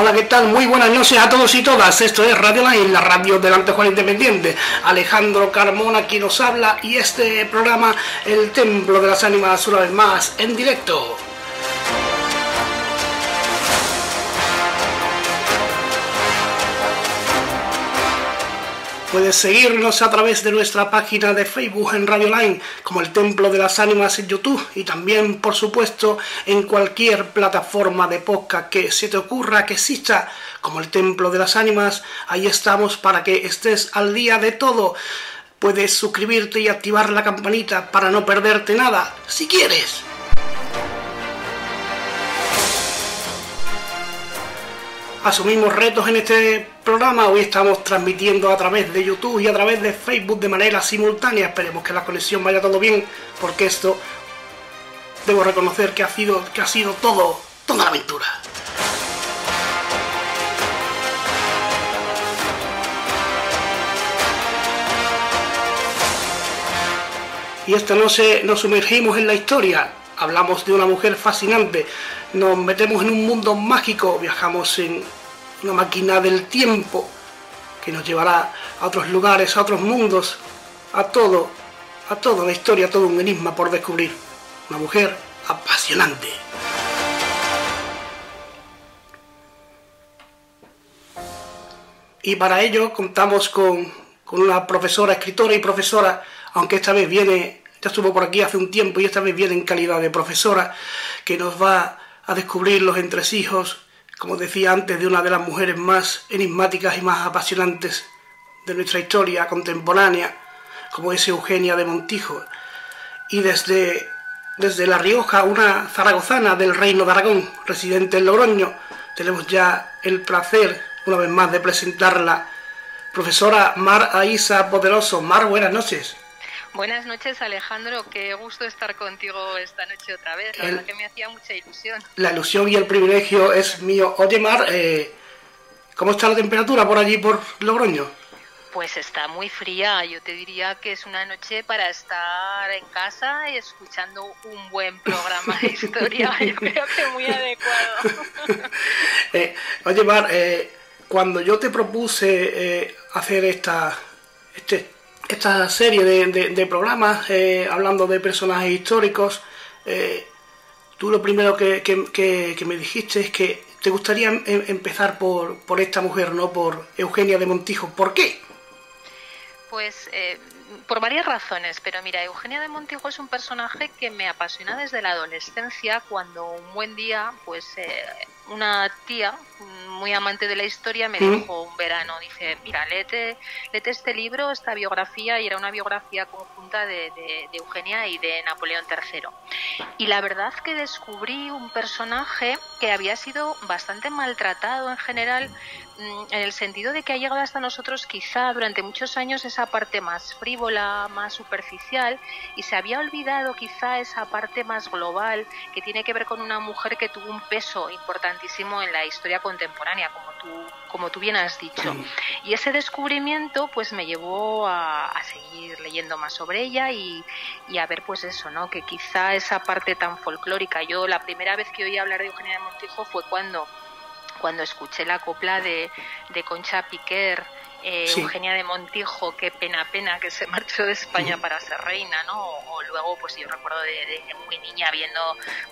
Hola, ¿qué tal? Muy buenas noches a todos y todas. Esto es Radio Line, la radio del Antejuan Independiente. Alejandro Carmona quien nos habla y este programa, El Templo de las Ánimas, una vez más, en directo. Puedes seguirnos a través de nuestra página de Facebook en Radio Line, como el Templo de las Ánimas en YouTube y también, por supuesto, en cualquier plataforma de podcast que se te ocurra que exista, como el Templo de las Ánimas. Ahí estamos para que estés al día de todo. Puedes suscribirte y activar la campanita para no perderte nada, si quieres. Asumimos retos en este programa. Hoy estamos transmitiendo a través de YouTube y a través de Facebook de manera simultánea. Esperemos que la conexión vaya todo bien, porque esto debo reconocer que ha sido, que ha sido todo, toda la aventura. Y esta noche nos sumergimos en la historia. Hablamos de una mujer fascinante, nos metemos en un mundo mágico, viajamos en una máquina del tiempo que nos llevará a otros lugares, a otros mundos, a todo, a toda la historia, todo un enigma por descubrir. Una mujer apasionante. Y para ello contamos con, con una profesora, escritora y profesora, aunque esta vez viene, ya estuvo por aquí hace un tiempo y esta vez viene en calidad de profesora, que nos va a descubrir los entresijos como decía antes, de una de las mujeres más enigmáticas y más apasionantes de nuestra historia contemporánea, como es Eugenia de Montijo, y desde, desde La Rioja, una zaragozana del Reino de Aragón, residente en Logroño, tenemos ya el placer, una vez más, de presentarla. Profesora Mar Aisa Poderoso. Mar, buenas noches. Buenas noches, Alejandro. Qué gusto estar contigo esta noche otra vez. La verdad que me hacía mucha ilusión. La ilusión y el privilegio es mío. Oye, Mar, eh, ¿cómo está la temperatura por allí, por Logroño? Pues está muy fría. Yo te diría que es una noche para estar en casa y escuchando un buen programa de historia. Yo creo que muy adecuado. Eh, oye, Mar, eh, cuando yo te propuse hacer esta, este esta serie de, programas eh, hablando de personajes históricos, eh, tú lo primero que, me dijiste es que te gustaría em, empezar por, por, esta mujer, ¿no? Por Eugenia de Montijo. ¿Por qué? Pues eh, por varias razones, pero mira, Eugenia de Montijo es un personaje que me apasiona desde la adolescencia, cuando un buen día, pues una tía muy amante de la historia me dijo un verano, dice, mira, léete, este libro, esta biografía, y era una biografía conjunta de, Eugenia y de Napoleón III. Y la verdad que descubrí un personaje que había sido bastante maltratado en general, mm, en el sentido de que ha llegado hasta nosotros quizá durante muchos años esa parte más frívola, más superficial, y se había olvidado quizá esa parte más global que tiene que ver con una mujer que tuvo un peso importante en la historia contemporánea, como tú, como tú bien has dicho. Y ese descubrimiento pues me llevó a, seguir leyendo más sobre ella y, a ver pues eso, ¿no? Que quizá esa parte tan folclórica, yo la primera vez que oí hablar de Eugenia de Montijo fue cuando cuando escuché la copla de, de Concha Piquer eh, Eugenia de Montijo, qué pena, pena que se marchó de España para ser reina, ¿no? O, luego, pues yo recuerdo de, muy niña viendo,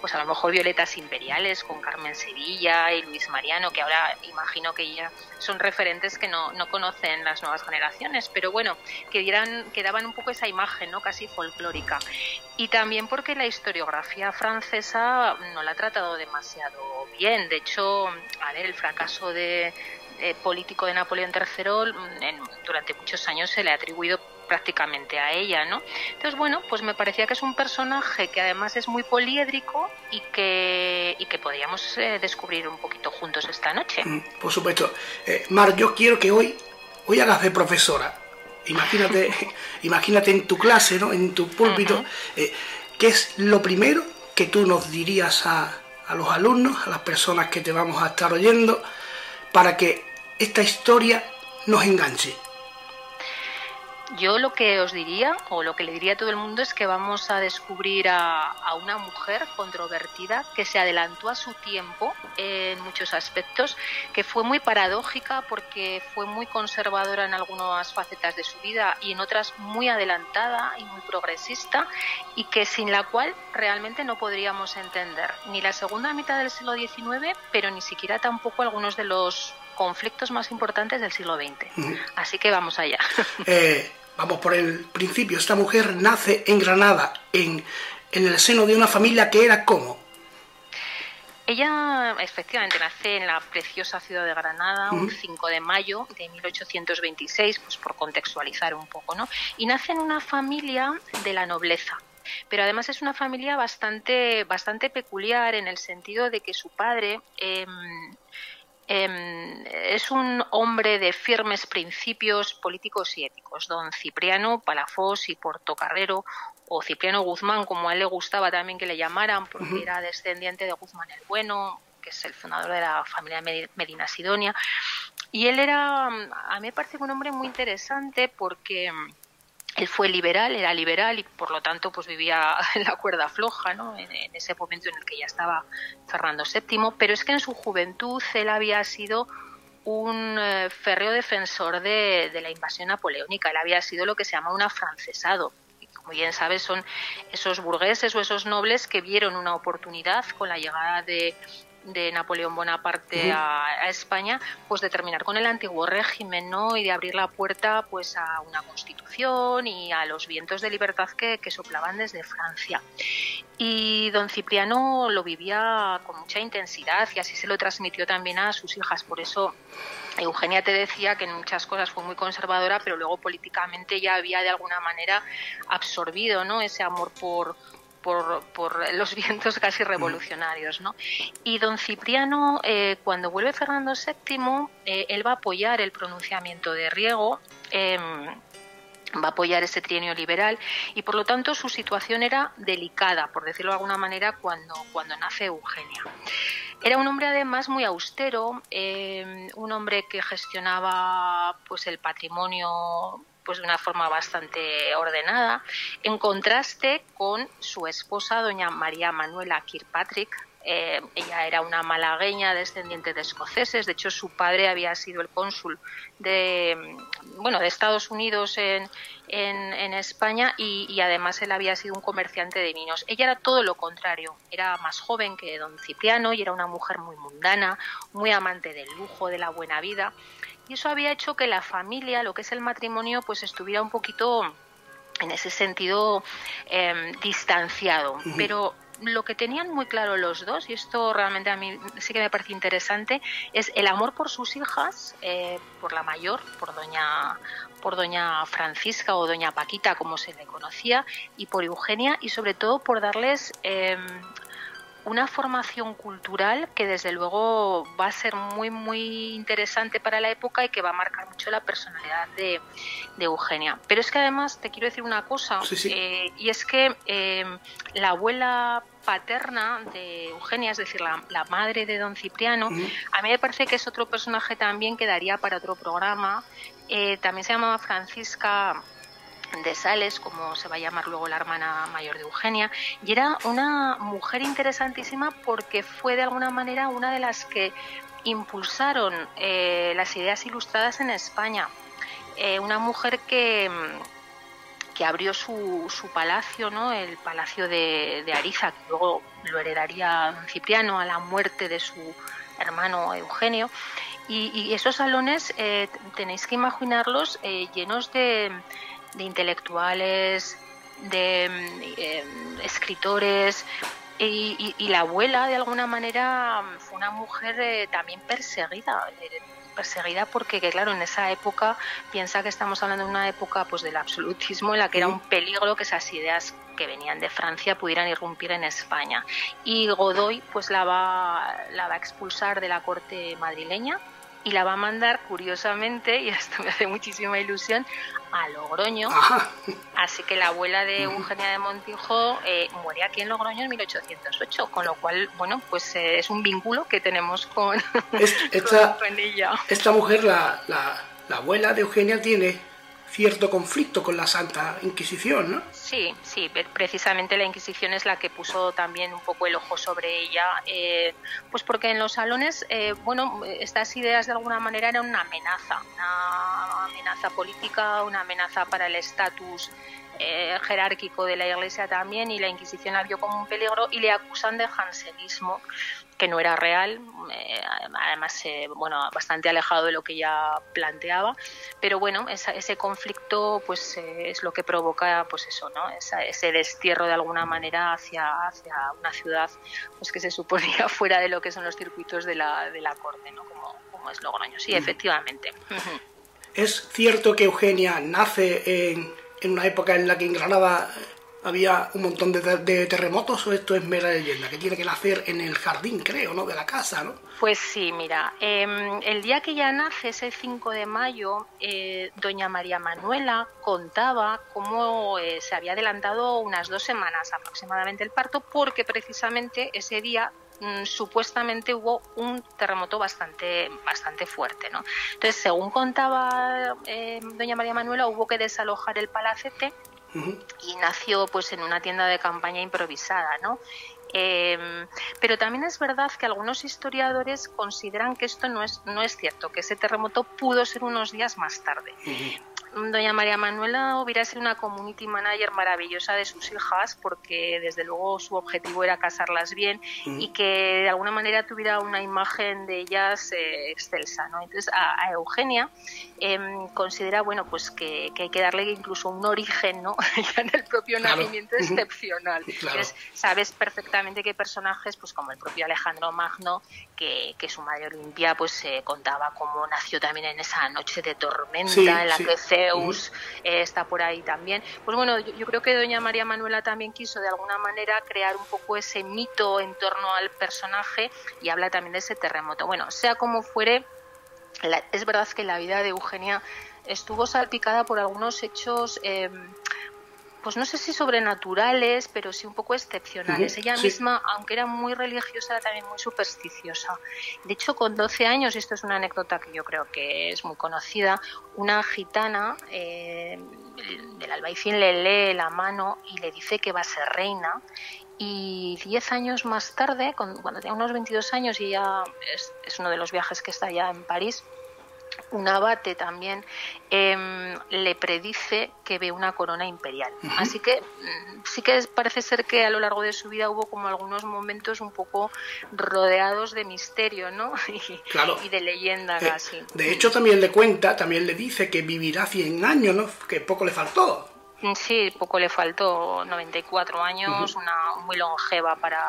pues a lo mejor Violetas Imperiales con Carmen Sevilla y Luis Mariano, que ahora imagino que ya son referentes que no, no conocen las nuevas generaciones, pero bueno, que, dieran, que daban un poco esa imagen, ¿no? Casi folclórica. Y también porque la historiografía francesa no la ha tratado demasiado bien. De hecho, a ver, el fracaso de, eh, político de Napoleón III mm, durante muchos años se le ha atribuido prácticamente a ella, ¿no? Entonces, bueno, pues me parecía que es un personaje que además es muy poliédrico y que, y que podríamos eh, descubrir un poquito juntos esta noche. Mm, por supuesto. Eh, Mar, yo quiero que hoy, hoy hagas de profesora. Imagínate, imagínate en tu clase, ¿no? En tu púlpito, ¿qué es lo primero que tú nos dirías a, a los alumnos, a las personas que te vamos a estar oyendo, para que esta historia nos enganche? Yo lo que os diría, o lo que le diría a todo el mundo, es que vamos a descubrir a, una mujer controvertida que se adelantó a su tiempo en muchos aspectos, que fue muy paradójica porque fue muy conservadora en algunas facetas de su vida y en otras muy adelantada y muy progresista, y que sin la cual realmente no podríamos entender ni la segunda mitad del siglo XIX, pero ni siquiera tampoco algunos de los conflictos más importantes del siglo XX. Así que vamos allá. Eh, vamos por el principio. Esta mujer nace en Granada, en, en el seno de una familia que era como. Ella efectivamente nace en la preciosa ciudad de Granada un 5 de mayo de 1826, pues por contextualizar un poco, ¿no? Y nace en una familia de la nobleza. Pero además es una familia bastante, bastante peculiar en el sentido de que su padre em, Em, es un hombre de firmes principios políticos y éticos, don Cipriano Palafós y Portocarrero, o Cipriano Guzmán, como a él le gustaba también que le llamaran, porque era descendiente de Guzmán el Bueno, que es el fundador de la familia Medina Sidonia. Y él era, a mí me parece un hombre muy interesante porque él fue liberal, era liberal y por lo tanto pues vivía en la cuerda floja, ¿no? En, ese momento en el que ya estaba Fernando VII, pero es que en su juventud él había sido un eh, férreo defensor de, la invasión napoleónica, él había sido lo que se llama un afrancesado. Como bien sabes, son esos burgueses o esos nobles que vieron una oportunidad con la llegada de, de Napoleón Bonaparte a, España, pues de terminar con el antiguo régimen, ¿no? Y de abrir la puerta, pues, a una constitución y a los vientos de libertad que, que soplaban desde Francia. Y don Cipriano lo vivía con mucha intensidad y así se lo transmitió también a sus hijas. Por eso Eugenia te decía que en muchas cosas fue muy conservadora, pero luego políticamente ya había de alguna manera absorbido ¿no? ese amor por, por, los vientos casi revolucionarios. ¿no? Y don Cipriano, eh, cuando vuelve Fernando VII, eh, él va a apoyar el pronunciamiento de Riego. Em, va a apoyar ese trienio liberal y por lo tanto su situación era delicada, por decirlo de alguna manera, cuando, cuando nace Eugenia. Era un hombre además muy austero, em, un hombre que gestionaba pues el patrimonio pues de una forma bastante ordenada, en contraste con su esposa, doña María Manuela Kirkpatrick. Eh, ella era una malagueña descendiente de escoceses, de hecho su padre había sido el cónsul de, bueno, de Estados Unidos en, en, España y, y, además él había sido un comerciante de vinos. Ella era todo lo contrario, era más joven que don Cipriano y era una mujer muy mundana, muy amante del lujo, de la buena vida y eso había hecho que la familia, lo que es el matrimonio, pues estuviera un poquito en ese sentido em, distanciado. Pero lo que tenían muy claro los dos, y esto realmente a mí sí que me parece interesante, es el amor por sus hijas, eh, por la mayor, por doña, por doña Francisca o doña Paquita, como se le conocía, y por Eugenia, y sobre todo por darles em, una formación cultural que desde luego va a ser muy muy interesante para la época y que va a marcar mucho la personalidad de, Eugenia. Pero es que además te quiero decir una cosa, eh, y es que em, la abuela paterna de Eugenia, es decir, la, madre de don Cipriano, a mí me parece que es otro personaje también que daría para otro programa. Eh, también se llamaba Francisca de Sales, como se va a llamar luego la hermana mayor de Eugenia, y era una mujer interesantísima porque fue de alguna manera una de las que impulsaron eh, las ideas ilustradas en España. Eh, una mujer que, que abrió su, su, palacio, ¿no? el palacio de, Ariza, que luego lo heredaría Cipriano a la muerte de su hermano Eugenio. Y, esos salones eh, tenéis que imaginarlos llenos de, de intelectuales, de eh, escritores, y, la abuela, de alguna manera, fue una mujer eh, también perseguida, eh, perseguida porque, claro, en esa época, piensa que estamos hablando de una época pues del absolutismo en la que era un peligro que esas ideas que venían de Francia pudieran irrumpir en España. Y Godoy pues la va, la va a expulsar de la corte madrileña y la va a mandar, curiosamente, y esto me hace muchísima ilusión, a Logroño. Así que la abuela de Eugenia de Montijo eh, muere aquí en Logroño en 1808, con lo cual, bueno, pues eh, es un vínculo que tenemos con, esta, ella. Esta mujer, la, la, abuela de Eugenia, tiene cierto conflicto con la Santa Inquisición, ¿no? Sí, sí, precisamente la Inquisición es la que puso también un poco el ojo sobre ella, eh, pues porque en los salones, eh, bueno, estas ideas de alguna manera eran una amenaza, una amenaza política, una amenaza para el estatus eh, jerárquico de la Iglesia también y la Inquisición la vio como un peligro y le acusan de jansenismo que no era real, eh, además eh, bueno bastante alejado de lo que ya planteaba, pero bueno ese conflicto pues es lo que provoca pues eso no ese destierro de alguna manera hacia hacia una ciudad pues que se suponía fuera de lo que son los circuitos de la, de la corte, ¿no? como, como es Logroño, sí efectivamente. Es cierto que Eugenia nace en en una época en la que en Granada había un montón de, terremotos o esto es mera leyenda, que tiene que nacer en el jardín, creo, ¿no? De la casa, ¿no? Pues sí, mira, em, el día que ella nace, ese 5 de mayo, eh, doña María Manuela contaba cómo eh, se había adelantado unas dos semanas aproximadamente el parto, porque precisamente ese día mm, supuestamente hubo un terremoto bastante bastante fuerte, ¿no? Entonces, según contaba eh, doña María Manuela, hubo que desalojar el palacete y nació pues en una tienda de campaña improvisada, ¿no? Em, pero también es verdad que algunos historiadores consideran que esto no es, no es cierto, que ese terremoto pudo ser unos días más tarde doña María Manuela hubiera sido una community manager maravillosa de sus hijas porque desde luego su objetivo era casarlas bien y que de alguna manera tuviera una imagen de ellas eh, excelsa. ¿no? Entonces a, Eugenia em, considera bueno pues que, hay que darle incluso un origen ¿no? ya en el propio nacimiento excepcional. Entonces, sabes perfectamente que personajes pues como el propio Alejandro Magno que, su madre Olimpia pues eh, contaba cómo nació también en esa noche de tormenta en la que Zeus eh, está por ahí también. Pues bueno, yo, creo que doña María Manuela también quiso de alguna manera crear un poco ese mito en torno al personaje y habla también de ese terremoto. Bueno, sea como fuere, es verdad que la vida de Eugenia estuvo salpicada por algunos hechos eh, pues no sé si sobrenaturales, pero sí un poco excepcionales. Ella misma, aunque era muy religiosa, era también muy supersticiosa. De hecho, con 12 años, y esto es una anécdota que yo creo que es muy conocida, una gitana eh, del albaicín le lee la mano y le dice que va a ser reina y 10 años más tarde, cuando tenía unos 22 años y ya es, es, uno de los viajes que está ya en París, un abate también em, le predice que ve una corona imperial. Así que mm, sí que parece ser que a lo largo de su vida hubo como algunos momentos un poco rodeados de misterio, ¿no? y, de leyenda eh, casi. De hecho también le cuenta, también le dice que vivirá 100 años, ¿no? Que poco le faltó. Mm, sí, poco le faltó, 94 años, una muy longeva para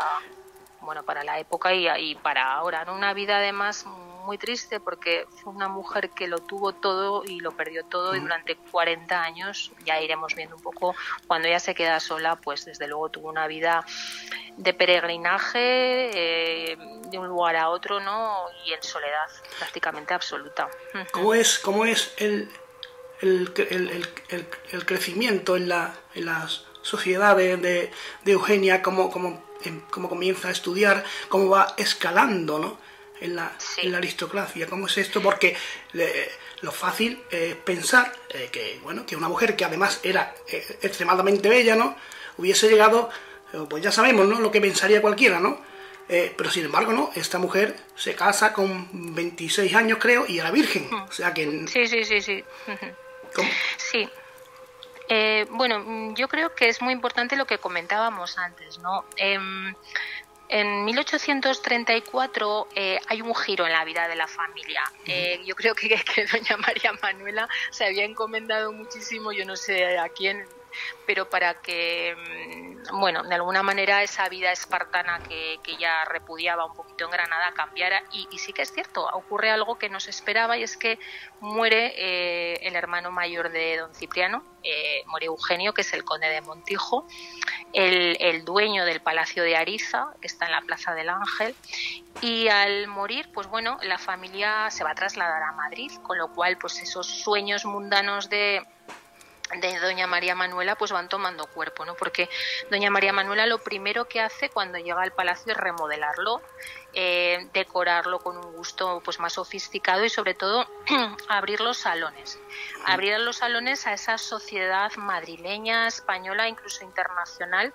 bueno para la época y, y para ahora, ¿no? Una vida además muy triste porque fue una mujer que lo tuvo todo y lo perdió todo y durante 40 años, ya iremos viendo un poco, cuando ella se queda sola, pues desde luego tuvo una vida de peregrinaje eh, de un lugar a otro, ¿no? Y en soledad prácticamente absoluta. ¿Cómo es, cómo es el, el, el, el crecimiento en, la, en las sociedades de, de Eugenia, cómo, cómo, em, cómo comienza a estudiar, cómo va escalando, ¿no? En la, en la aristocracia. ¿Cómo es esto? Porque lo fácil es pensar eh, que, bueno, que una mujer que además era eh, extremadamente bella, ¿no? Hubiese llegado, eh, pues ya sabemos, ¿no? Lo que pensaría cualquiera, ¿no? pero sin embargo, ¿no? Esta mujer se casa con 26 años, creo, y era virgen. O sea que... Sí, sí, sí, sí. Sí. bueno, yo creo que es muy importante lo que comentábamos antes, ¿no? Em, en 1834 eh, hay un giro en la vida de la familia. Eh, yo creo que, que, doña María Manuela se había encomendado muchísimo, yo no sé a quién, pero para que, mm, bueno, de alguna manera esa vida espartana que, que ella repudiaba un poquito en Granada cambiara. Y, sí que es cierto, ocurre algo que no se esperaba y es que muere eh, el hermano mayor de don Cipriano, eh, muere Eugenio, que es el conde de Montijo, el, el dueño del palacio de Ariza, que está en la Plaza del Ángel, y al morir, pues bueno, la familia se va a trasladar a Madrid, con lo cual, pues esos sueños mundanos de de doña María Manuela pues van tomando cuerpo, ¿no? Porque doña María Manuela lo primero que hace cuando llega al palacio es remodelarlo, eh, decorarlo con un gusto pues más sofisticado y sobre todo abrir los salones, abrir los salones a esa sociedad madrileña, española, incluso internacional,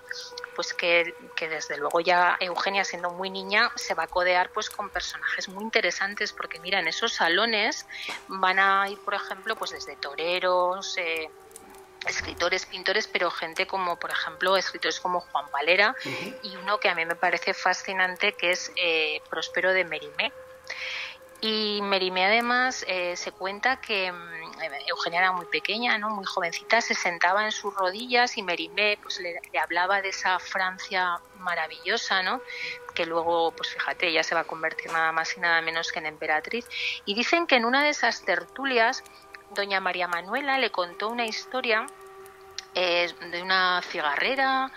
pues que, que desde luego ya Eugenia siendo muy niña se va a codear pues con personajes muy interesantes porque mira en esos salones van a ir por ejemplo pues desde toreros eh, escritores, pintores, pero gente como, por ejemplo, escritores como Juan Valera y uno que a mí me parece fascinante que es eh, Próspero de Merimé. Y Merimé además eh, se cuenta que mm, Eugenia era muy pequeña, ¿no? muy jovencita, se sentaba en sus rodillas y Merimé pues, le, hablaba de esa Francia maravillosa, ¿no? que luego, pues fíjate, ella se va a convertir nada más y nada menos que en emperatriz. Y dicen que en una de esas tertulias doña María Manuela le contó una historia eh, de una cigarrera,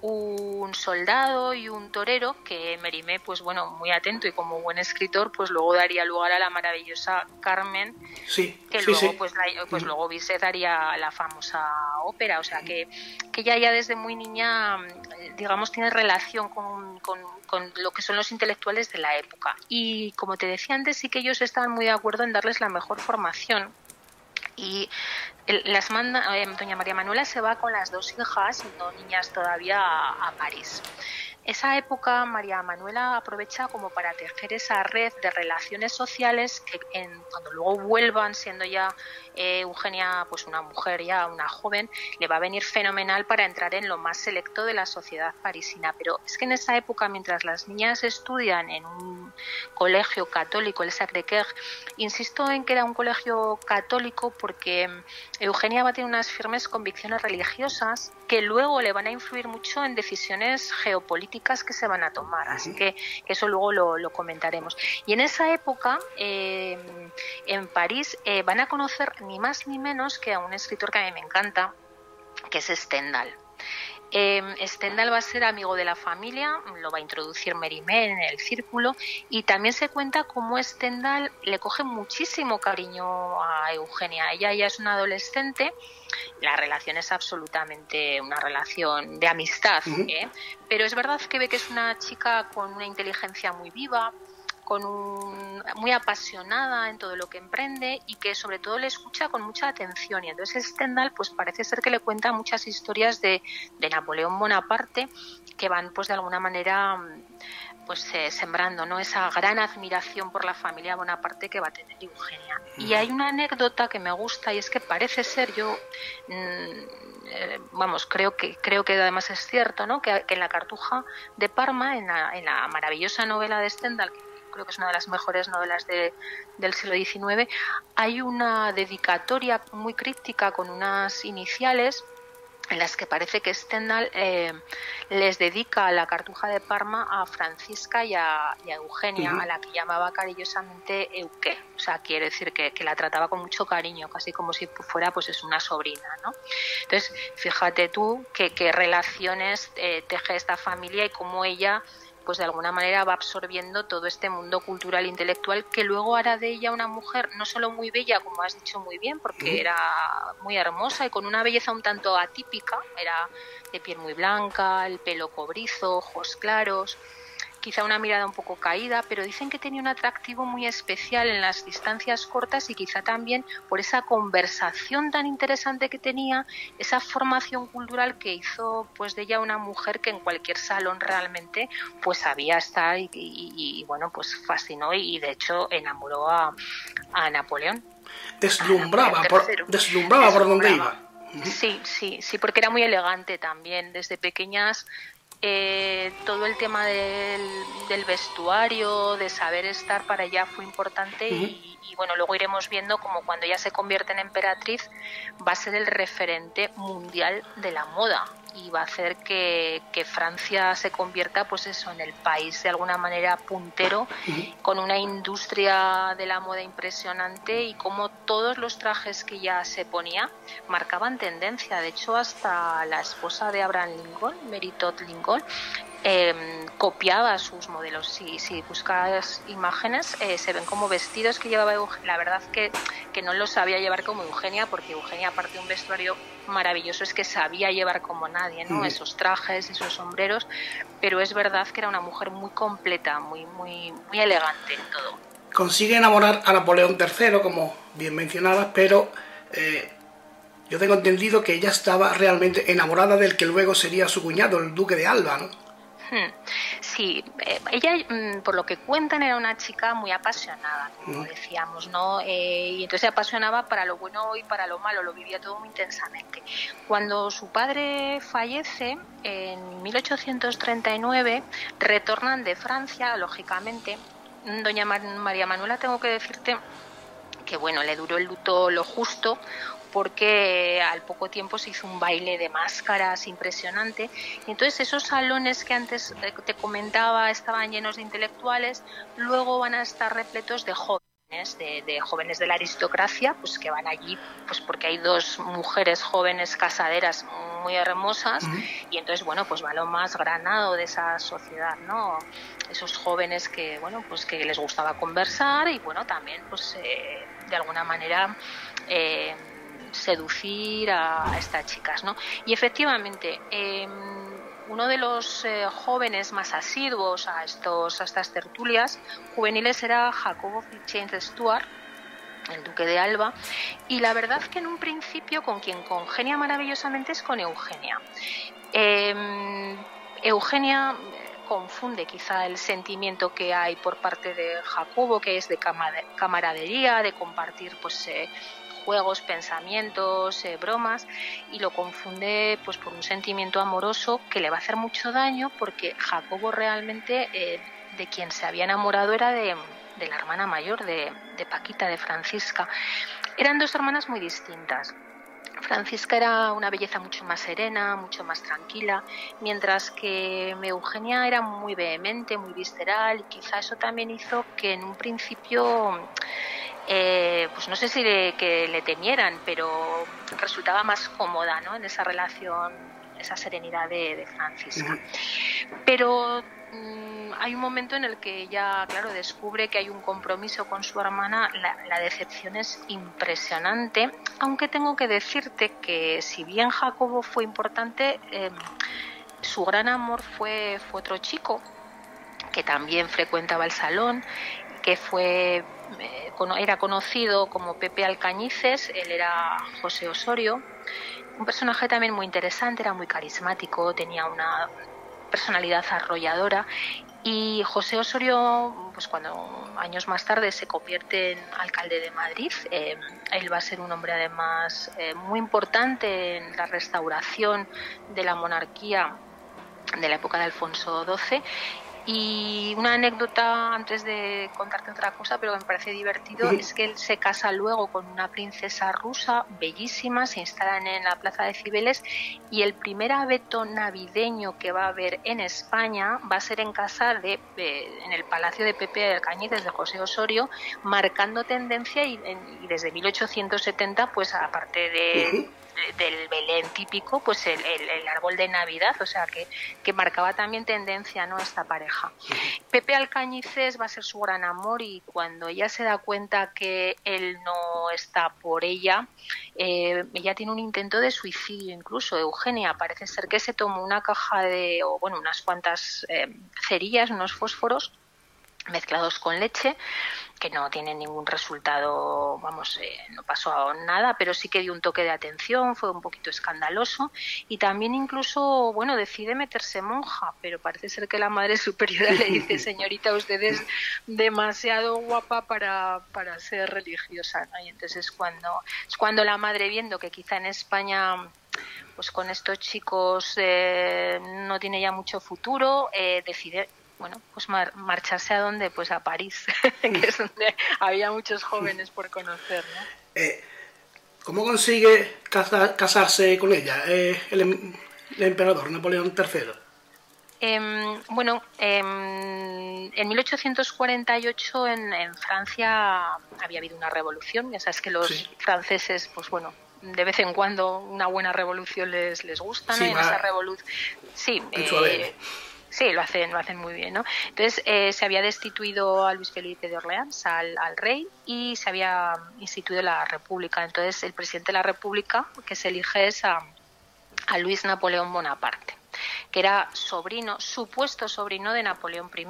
un soldado y un torero que Merimé, pues bueno, muy atento y como buen escritor, pues luego daría lugar a la maravillosa Carmen, sí, que luego pues, pues luego Bizet daría la famosa ópera, o sea que, que ella ya desde muy niña, digamos, tiene relación con, con, con, lo que son los intelectuales de la época. Y como te decía antes, sí que ellos estaban muy de acuerdo en darles la mejor formación y las manda, eh, doña María Manuela se va con las dos hijas, siendo niñas todavía, a París. Esa época María Manuela aprovecha como para tejer esa red de relaciones sociales que en, cuando luego vuelvan siendo ya eh, Eugenia pues una mujer ya una joven le va a venir fenomenal para entrar en lo más selecto de la sociedad parisina. Pero es que en esa época mientras las niñas estudian en un colegio católico el Sacré-Cœur insisto en que era un colegio católico porque Eugenia va a tener unas firmes convicciones religiosas que luego le van a influir mucho en decisiones geopolíticas que se van a tomar. Así que eso luego lo, comentaremos. Y en esa época, eh, en París, eh, van a conocer ni más ni menos que a un escritor que a mí me encanta, que es Stendhal. Eh, Stendhal va a ser amigo de la familia, lo va a introducir Merimé en el círculo y también se cuenta cómo Stendhal le coge muchísimo cariño a Eugenia. Ella ya es una adolescente, la relación es absolutamente una relación de amistad, ¿eh? pero es verdad que ve que es una chica con una inteligencia muy viva, con un, muy apasionada en todo lo que emprende y que sobre todo le escucha con mucha atención. Y entonces Stendhal pues parece ser que le cuenta muchas historias de, de Napoleón Bonaparte que van pues de alguna manera pues eh, sembrando no esa gran admiración por la familia Bonaparte que va a tener Eugenia. Y hay una anécdota que me gusta y es que parece ser yo mm, eh, vamos creo que creo que además es cierto no que, en la Cartuja de Parma en la, en la maravillosa novela de Stendhal que creo que es una de las mejores novelas del siglo XIX, hay una dedicatoria muy críptica con unas iniciales en las que parece que Stendhal eh, les dedica la cartuja de Parma a Francisca y a, Eugenia, a la que llamaba cariñosamente Euque. O sea, quiere decir que, la trataba con mucho cariño, casi como si fuera pues es una sobrina, ¿no? Entonces, fíjate tú qué relaciones eh, teje esta familia y cómo ella pues de alguna manera va absorbiendo todo este mundo cultural e intelectual que luego hará de ella una mujer no solo muy bella, como has dicho muy bien, porque era muy hermosa y con una belleza un tanto atípica, era de piel muy blanca, el pelo cobrizo, ojos claros, quizá una mirada un poco caída, pero dicen que tenía un atractivo muy especial en las distancias cortas y quizá también por esa conversación tan interesante que tenía, esa formación cultural que hizo pues de ella una mujer que en cualquier salón realmente pues sabía estar y, bueno pues fascinó y, de hecho enamoró a, Napoleón. Deslumbraba, por, deslumbraba por donde iba. Sí, sí, sí, porque era muy elegante también. Desde pequeñas eh, todo el tema del, vestuario, de saber estar para ella fue importante y, y, bueno, luego iremos viendo como cuando ella se convierte en emperatriz va a ser el referente mundial de la moda y va a hacer que, Francia se convierta pues eso en el país de alguna manera puntero con una industria de la moda impresionante y como todos los trajes que ya se ponía marcaban tendencia. De hecho hasta la esposa de Abraham Lincoln Meritot Lincoln Em, copiaba sus modelos. Si, si buscas imágenes, eh, se ven como vestidos que llevaba Eugenia. La verdad que, que no los sabía llevar como Eugenia, porque Eugenia, aparte de un vestuario maravilloso, es que sabía llevar como nadie, ¿no? Esos trajes, esos sombreros, pero es verdad que era una mujer muy completa, muy, muy, muy elegante en todo. Consigue enamorar a Napoleón III, como bien mencionabas, pero eh, yo tengo entendido que ella estaba realmente enamorada del que luego sería su cuñado, el duque de Alba, ¿no? Sí, eh, ella, mm, por lo que cuentan, era una chica muy apasionada, como decíamos, ¿no? Eh, y entonces se apasionaba para lo bueno y para lo malo, lo vivía todo muy intensamente. Cuando su padre fallece, en 1839, retornan de Francia, lógicamente. Doña María Manuela, tengo que decirte que bueno, le duró el luto lo justo, porque al poco tiempo se hizo un baile de máscaras impresionante. Entonces esos salones que antes te comentaba estaban llenos de intelectuales, luego van a estar repletos de jóvenes. De, jóvenes de la aristocracia, pues que van allí, pues porque hay dos mujeres jóvenes casaderas muy hermosas y entonces bueno, pues va lo más granado de esa sociedad, ¿no? Esos jóvenes que bueno, pues que les gustaba conversar y bueno también pues eh, de alguna manera eh, seducir a, estas chicas, ¿no? Y efectivamente, em, uno de los eh, jóvenes más asiduos a, estos, a estas tertulias juveniles era Jacobo James Stuart, el duque de Alba, y la verdad que en un principio con quien congenia maravillosamente es con Eugenia. Em, Eugenia eh, confunde quizá el sentimiento que hay por parte de Jacobo, que es de camaradería, de compartir pues eh, juegos, pensamientos, eh, bromas y lo confunde pues por un sentimiento amoroso que le va a hacer mucho daño porque Jacobo realmente eh, de quien se había enamorado era de, la hermana mayor de, de Paquita, de Francisca. Eran dos hermanas muy distintas. Francisca era una belleza mucho más serena, mucho más tranquila, mientras que Eugenia era muy vehemente, muy visceral, y quizá eso también hizo que en un principio eh, pues no sé si que le temieran, pero resultaba más cómoda ¿no? en esa relación, esa serenidad de, Francisca. Pero mm, hay un momento en el que ella, claro, descubre que hay un compromiso con su hermana, la, decepción es impresionante, aunque tengo que decirte que si bien Jacobo fue importante, em, su gran amor fue, fue otro chico que también frecuentaba el salón que fue eh, era conocido como Pepe Alcañices, él era José Osorio, un personaje también muy interesante, era muy carismático, tenía una personalidad arrolladora y José Osorio, pues cuando años más tarde se convierte en alcalde de Madrid, eh, él va a ser un hombre además eh, muy importante en la restauración de la monarquía de la época de Alfonso XII y una anécdota antes de contarte otra cosa, pero que me parece divertido, es que él se casa luego con una princesa rusa bellísima, se instalan en la plaza de Cibeles y el primer abeto navideño que va a haber en España va a ser en casa de, en el palacio de Pepe del Cañiz de José Osorio, marcando tendencia y, desde 1870, pues aparte de del Belén típico, pues el, árbol de Navidad, o sea que, que, marcaba también tendencia ¿no? esta pareja. Pepe Alcañices va a ser su gran amor y cuando ella se da cuenta que él no está por ella, eh, ella tiene un intento de suicidio incluso. Eugenia parece ser que se tomó una caja de, o bueno, unas cuantas eh, cerillas, unos fósforos mezclados con leche que no tiene ningún resultado, vamos, eh, no pasó nada, pero sí que dio un toque de atención, fue un poquito escandaloso y también incluso, bueno, decide meterse monja, pero parece ser que la madre superiora le dice, señorita, usted es demasiado guapa para, para ser religiosa, ¿no? Y entonces cuando, es cuando la madre viendo que quizá en España pues con estos chicos eh, no tiene ya mucho futuro, eh, decide bueno, pues marcharse a dónde? Pues a París, que es donde había muchos jóvenes por conocer, ¿no? Eh, ¿Cómo consigue casarse con ella eh, em-, el, emperador Napoleón III? Em, bueno, em, en 1848 en, en, Francia había habido una revolución. Ya sabes que los franceses, pues bueno, de vez en cuando una buena revolución les, les gusta, ¿no? en esa revolución, sí, Sí, lo hacen, lo hacen muy bien, ¿no? Entonces eh, se había destituido a Luis Felipe de Orleans, al, rey, y se había instituido la República. Entonces el presidente de la República que se elige es a, a Luis Napoleón Bonaparte, que era sobrino, supuesto sobrino de Napoleón I.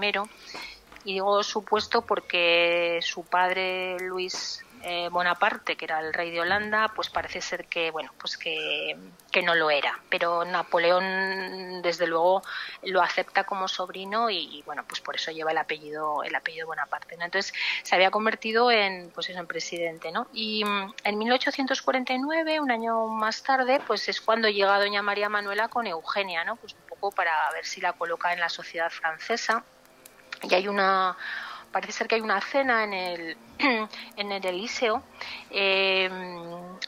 Y digo supuesto porque su padre Luis eh, Bonaparte, que era el rey de Holanda, pues parece ser que, bueno, pues que, no lo era. Pero Napoleón, desde luego, lo acepta como sobrino y, bueno, pues por eso lleva el apellido, el apellido Bonaparte. Entonces se había convertido en, pues eso, en presidente, ¿no? Y mm, en 1849, un año más tarde, pues es cuando llega doña María Manuela con Eugenia, ¿no? Pues un poco para ver si la coloca en la sociedad francesa. Y hay una parece ser que hay una cena en el, en el Elíseo, eh,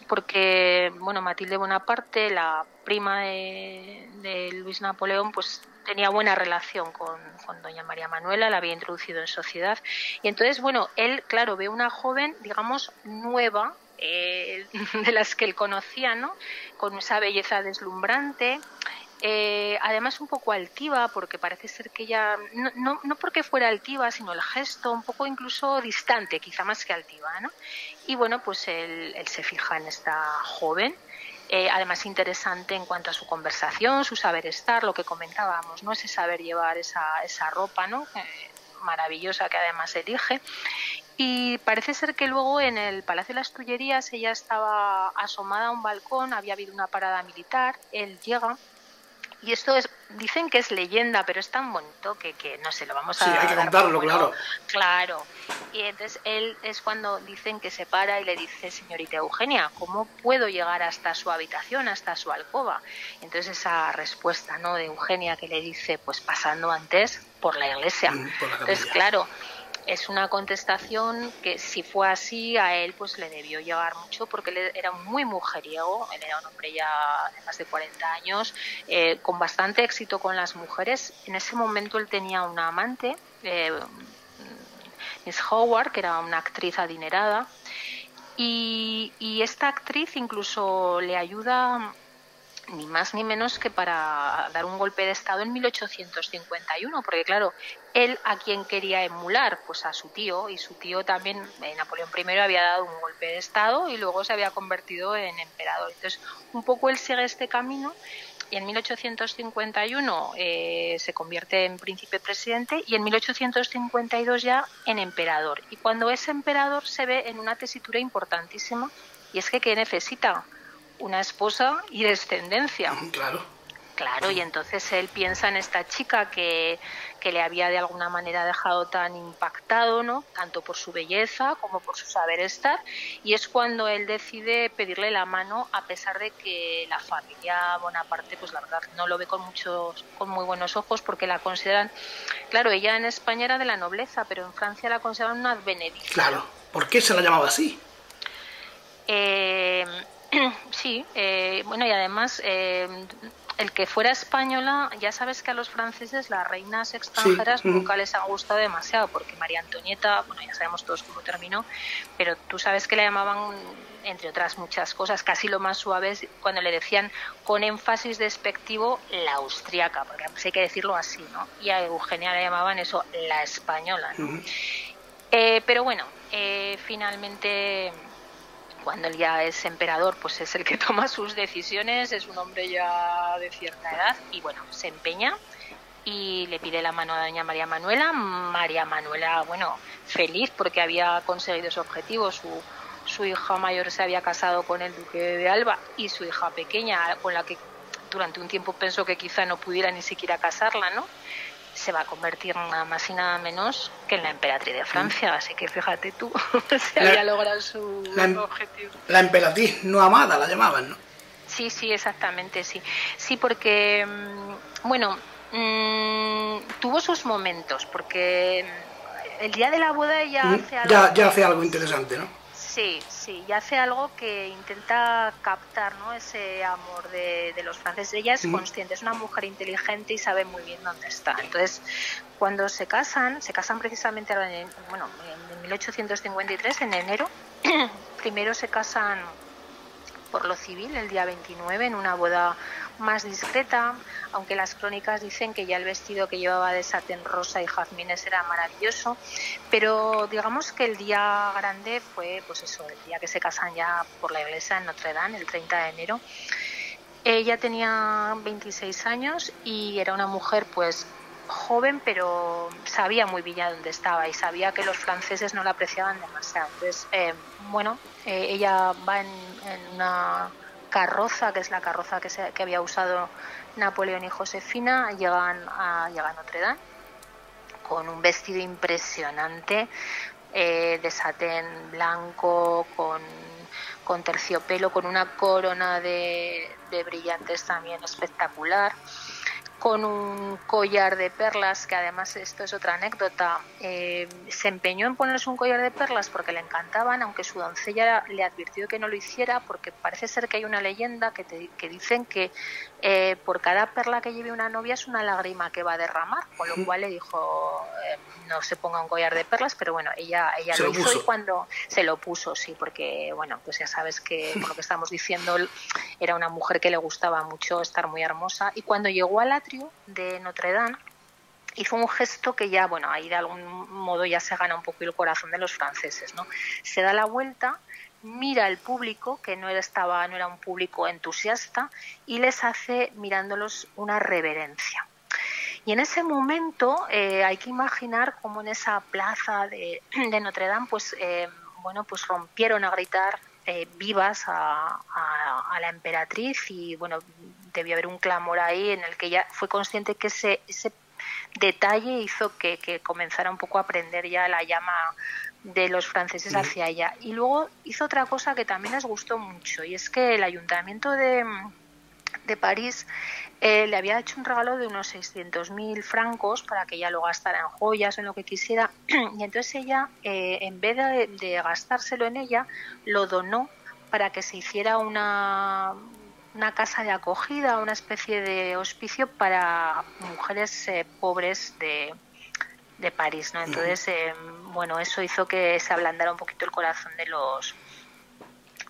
porque bueno, Matilde Bonaparte, la prima de, Luis Napoleón, pues tenía buena relación con, doña María Manuela, la había introducido en sociedad. Y entonces, bueno, él, claro, ve una joven, digamos, nueva, eh, de las que él conocía, ¿no? Con esa belleza deslumbrante, eh, además un poco altiva, porque parece ser que ella, no, no, porque fuera altiva, sino el gesto, un poco incluso distante, quizá más que altiva. ¿no? Y bueno, pues él, se fija en esta joven, eh, además interesante en cuanto a su conversación, su saber estar, lo que comentábamos, ¿no? ese saber llevar esa, esa ropa ¿no? maravillosa que además elige. Y parece ser que luego en el Palacio de las Tullerías ella estaba asomada a un balcón, había habido una parada militar, él llega y esto es, dicen que es leyenda, pero es tan bonito que, que no sé, lo vamos a... Sí, hay que contarlo, claro. Claro. Y entonces él es cuando dicen que se para y le dice, señorita Eugenia, ¿cómo puedo llegar hasta su habitación, hasta su alcoba? Entonces esa respuesta, ¿no? De Eugenia que le dice, pues pasando antes por la iglesia. Mm, entonces, claro, es una contestación que si fue así a él pues le debió llegar mucho porque él era muy mujeriego, él era un hombre ya de más de 40 años, eh, con bastante éxito con las mujeres. En ese momento él tenía una amante, eh, Miss Howard, que era una actriz adinerada, y, y esta actriz incluso le ayuda ni más ni menos que para dar un golpe de Estado en 1851, porque claro, él a quien quería emular, pues a su tío, y su tío también, eh, Napoleón I había dado un golpe de Estado y luego se había convertido en emperador. Entonces, un poco él sigue este camino y en 1851 eh, se convierte en príncipe presidente y en 1852 ya en emperador. Y cuando es emperador se ve en una tesitura importantísima y es que ¿qué necesita? una esposa y descendencia. Claro. Claro, y entonces él piensa en esta chica que, que, le había de alguna manera dejado tan impactado, ¿no? Tanto por su belleza como por su saber estar, y es cuando él decide pedirle la mano a pesar de que la familia Bonaparte, pues la verdad no lo ve con muchos, con muy buenos ojos porque la consideran, claro, ella en España era de la nobleza, pero en Francia la consideran una benedicta. Claro, ¿por qué se la llamaba así? Eh, Sí, eh, bueno, y además eh, el que fuera española, ya sabes que a los franceses las reinas extranjeras nunca les han gustado demasiado, porque María Antonieta, bueno, ya sabemos todos cómo terminó, pero tú sabes que le llamaban, entre otras muchas cosas, casi lo más suave cuando le decían con énfasis despectivo la austriaca, porque hay que decirlo así, ¿no? Y a Eugenia le llamaban eso la española, ¿no? Eh, pero bueno, finalmente cuando él ya es emperador, pues es el que toma sus decisiones, es un hombre ya de cierta edad y bueno, se empeña y le pide la mano a doña María Manuela. María Manuela, bueno, feliz porque había conseguido su objetivo, su, su hija mayor se había casado con el duque de Alba y su hija pequeña, con la que durante un tiempo pensó que quizá no pudiera ni siquiera casarla, ¿no? Se va a convertir nada más y nada menos que en la emperatriz de Francia. Así que fíjate tú, se había logrado su em- objetivo. La emperatriz no amada la llamaban, ¿no? Sí, sí, exactamente, sí. Sí, porque, mm, bueno, mm, tuvo sus momentos, porque el día de la boda ella mm, hace algo. Ya, ya hace algo interesante, ¿no? Sí, sí, y hace algo que intenta captar ¿no? ese amor de, los franceses. Ella es consciente, es una mujer inteligente y sabe muy bien dónde está. Entonces, cuando se casan, se casan precisamente en, bueno, en 1853, en enero, primero se casan por lo civil el día 29 en una boda más discreta, aunque las crónicas dicen que ya el vestido que llevaba de satén rosa y jazmines era maravilloso, pero digamos que el día grande fue pues eso, el día que se casan ya por la iglesia en Notre Dame, el 30 de enero. Ella tenía 26 años y era una mujer pues joven, pero sabía muy bien dónde estaba y sabía que los franceses no la apreciaban demasiado. Entonces, eh, bueno, eh, ella va en, una carroza, que es la carroza que, se, había usado Napoleón y Josefina, llegan a, llegan a Notre Dame con un vestido impresionante eh, de satén blanco, con, con terciopelo, con una corona de, de brillantes también espectacular con un collar de perlas, que además esto es otra anécdota, eh, se empeñó en ponerse un collar de perlas porque le encantaban, aunque su doncella le advirtió que no lo hiciera, porque parece ser que hay una leyenda que, te, que dicen que eh, por cada perla que lleve una novia es una lágrima que va a derramar, con lo cual le dijo eh, no se ponga un collar de perlas, pero bueno, ella, ella lo, hizo y cuando se lo puso, sí, porque bueno, pues ya sabes que por lo que estamos diciendo, era una mujer que le gustaba mucho estar muy hermosa y cuando llegó al de Notre Dame, hizo un gesto que ya, bueno, ahí de algún modo ya se gana un poco el corazón de los franceses, ¿no? Se da la vuelta mira al público, que no estaba, no era un público entusiasta, y les hace mirándolos una reverencia. Y en ese momento eh, hay que imaginar cómo en esa plaza de, Notre Dame, pues eh, bueno, pues rompieron a gritar eh, vivas a, la emperatriz y bueno, debió haber un clamor ahí en el que ella fue consciente que ese, ese detalle hizo que, que comenzara un poco a prender ya la llama de los franceses hacia ella. Y luego hizo otra cosa que también les gustó mucho, y es que el ayuntamiento de, de París eh, le había hecho un regalo de unos 600.000 francos para que ella lo gastara en joyas o en lo que quisiera. Y entonces ella, eh, en vez de, de, gastárselo en ella, lo donó para que se hiciera una, una casa de acogida, una especie de hospicio para mujeres eh, pobres de, de París, ¿no? Entonces, eh, bueno, eso hizo que se ablandara un poquito el corazón de los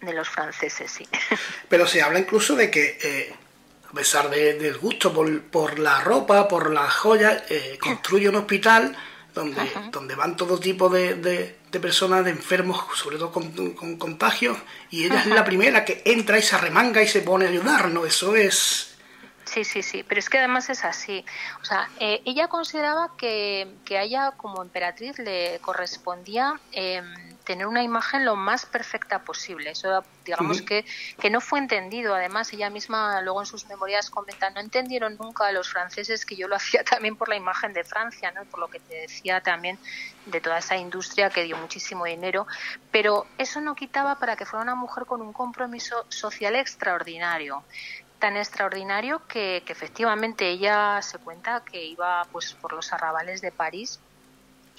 de los franceses, sí. Pero se habla incluso de que, eh, a pesar del gusto por, por, la ropa, por las joyas, eh, construye un hospital donde, donde van todo tipo de, de, personas, de enfermos, sobre todo con, con contagios, y ella es la primera que entra y se arremanga y se pone a ayudarnos. Eso es Sí, sí, sí, pero es que además es así. O sea, eh, ella consideraba que, que, a ella como emperatriz le correspondía eh, tener una imagen lo más perfecta posible. Eso, digamos que, que no fue entendido. Además, ella misma luego en sus memorias comenta, no entendieron nunca a los franceses que yo lo hacía también por la imagen de Francia, ¿no? por lo que te decía también de toda esa industria que dio muchísimo dinero. Pero eso no quitaba para que fuera una mujer con un compromiso social extraordinario tan extraordinario que, efectivamente ella se cuenta que iba pues por los arrabales de París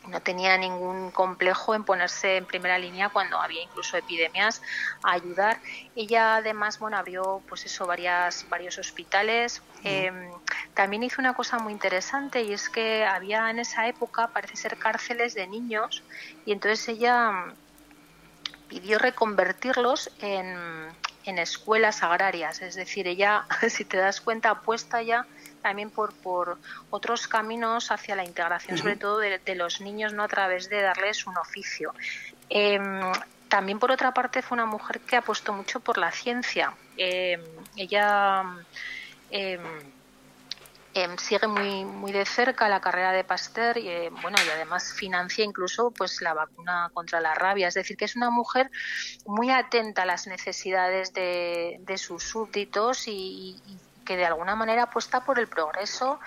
no tenía ningún complejo en ponerse en primera línea cuando había incluso epidemias a ayudar. Ella además bueno abrió pues eso varias varios hospitales. Em, también hizo una cosa muy interesante y es que había en esa época parece ser cárceles de niños y entonces ella pidió reconvertirlos en, en escuelas agrarias, es decir, ella, si te das cuenta, apuesta ya también por, por otros caminos hacia la integración, sobre todo de, los niños, no a través de darles un oficio. Em, también, por otra parte, fue una mujer que apostó mucho por la ciencia. Em, ella Em, sigue muy muy de cerca la carrera de Pasteur y eh, bueno y además financia incluso pues la vacuna contra la rabia es decir que es una mujer muy atenta a las necesidades de, sus súbditos y, que de alguna manera apuesta por el progreso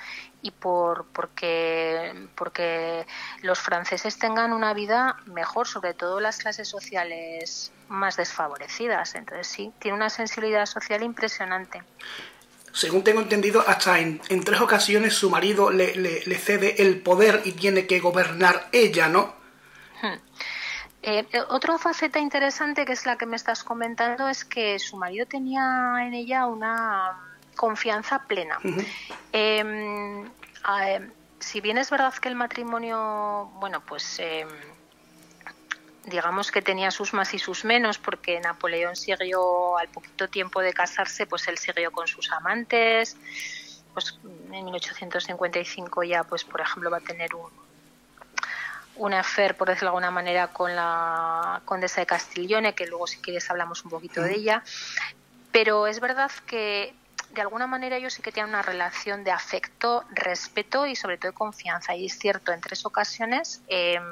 y por porque porque los franceses tengan una vida mejor sobre todo las clases sociales más desfavorecidas entonces sí tiene una sensibilidad social impresionante según tengo entendido, hasta en, tres ocasiones su marido le, le, cede el poder y tiene que gobernar ella, ¿no? Hmm. Eh, eh, otra faceta interesante que es la que me estás comentando es que su marido tenía en ella una confianza plena. Em, si bien es verdad que el matrimonio, bueno, pues em, digamos que tenía sus más y sus menos, porque Napoleón siguió al poquito tiempo de casarse, pues él siguió con sus amantes, pues en 1855 ya, pues por ejemplo, va a tener un, un affair, por decirlo de alguna manera, con la condesa de Castiglione, que luego si quieres hablamos un poquito de ella. Pero es verdad que de alguna manera ellos sí que tienen una relación de afecto, respeto y sobre todo de confianza. Y es cierto, en tres ocasiones em,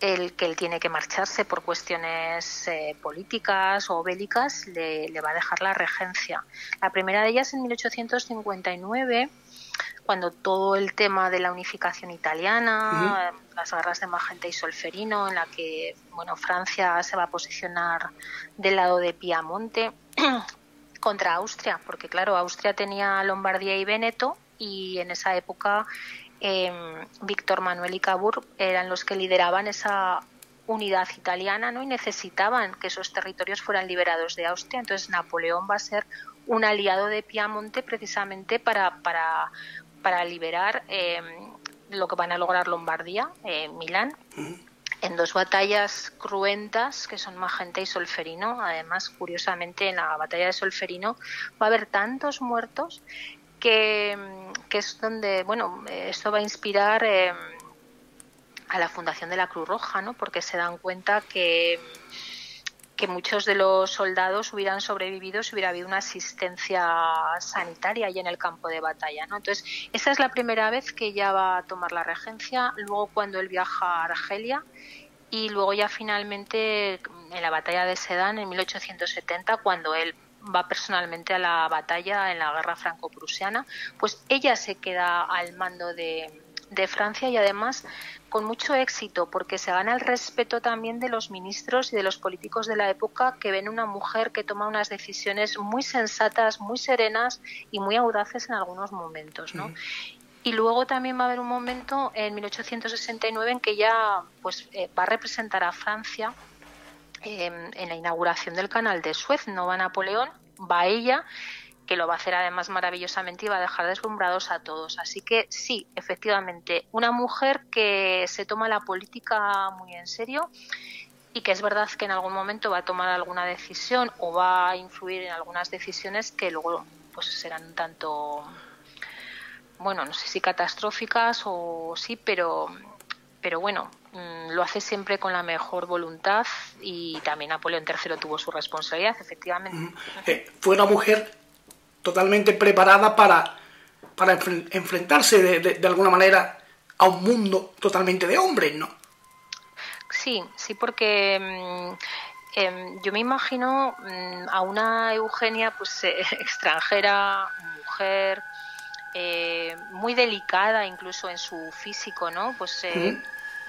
el que él tiene que marcharse por cuestiones eh, políticas o bélicas le, le, va a dejar la regencia. La primera de ellas en 1859 cuando todo el tema de la unificación italiana, las guerras de Magenta y Solferino, en la que bueno Francia se va a posicionar del lado de Piamonte contra Austria, porque claro, Austria tenía Lombardía y Véneto y en esa época eh, Víctor Manuel y Cavour eran los que lideraban esa unidad italiana ¿no? y necesitaban que esos territorios fueran liberados de Austria. Entonces Napoleón va a ser un aliado de Piamonte precisamente para, para para liberar eh, lo que van a lograr Lombardía, eh, Milán, en dos batallas cruentas que son Magenta y Solferino. Además, curiosamente, en la batalla de Solferino va a haber tantos muertos que, es donde, bueno, esto va a inspirar eh, a la fundación de la Cruz Roja, ¿no? Porque se dan cuenta que que muchos de los soldados hubieran sobrevivido si hubiera habido una asistencia sanitaria ahí en el campo de batalla. ¿no? Entonces, esa es la primera vez que ella va a tomar la regencia, luego cuando él viaja a Argelia y luego ya finalmente en la batalla de Sedan en 1870, cuando él va personalmente a la batalla en la guerra franco-prusiana, pues ella se queda al mando de, de Francia y además con mucho éxito porque se gana el respeto también de los ministros y de los políticos de la época que ven una mujer que toma unas decisiones muy sensatas, muy serenas y muy audaces en algunos momentos, ¿no? Y luego también va a haber un momento en 1869 en que ella pues eh, va a representar a Francia em, en la inauguración del canal de Suez, no va Napoleón, va ella que lo va a hacer además maravillosamente y va a dejar deslumbrados a todos. Así que sí, efectivamente, una mujer que se toma la política muy en serio y que es verdad que en algún momento va a tomar alguna decisión o va a influir en algunas decisiones que luego pues serán tanto bueno, no sé si catastróficas o sí, pero pero bueno, mm, lo hace siempre con la mejor voluntad y también Napoleón III tuvo su responsabilidad, efectivamente. Eh, fue una mujer totalmente preparada para, para enfrentarse de, de, alguna manera a un mundo totalmente de hombres, ¿no? Sí, sí, porque mm, em, yo me imagino mm, a una Eugenia pues eh, extranjera, mujer, eh, muy delicada incluso en su físico, ¿no? Pues eh,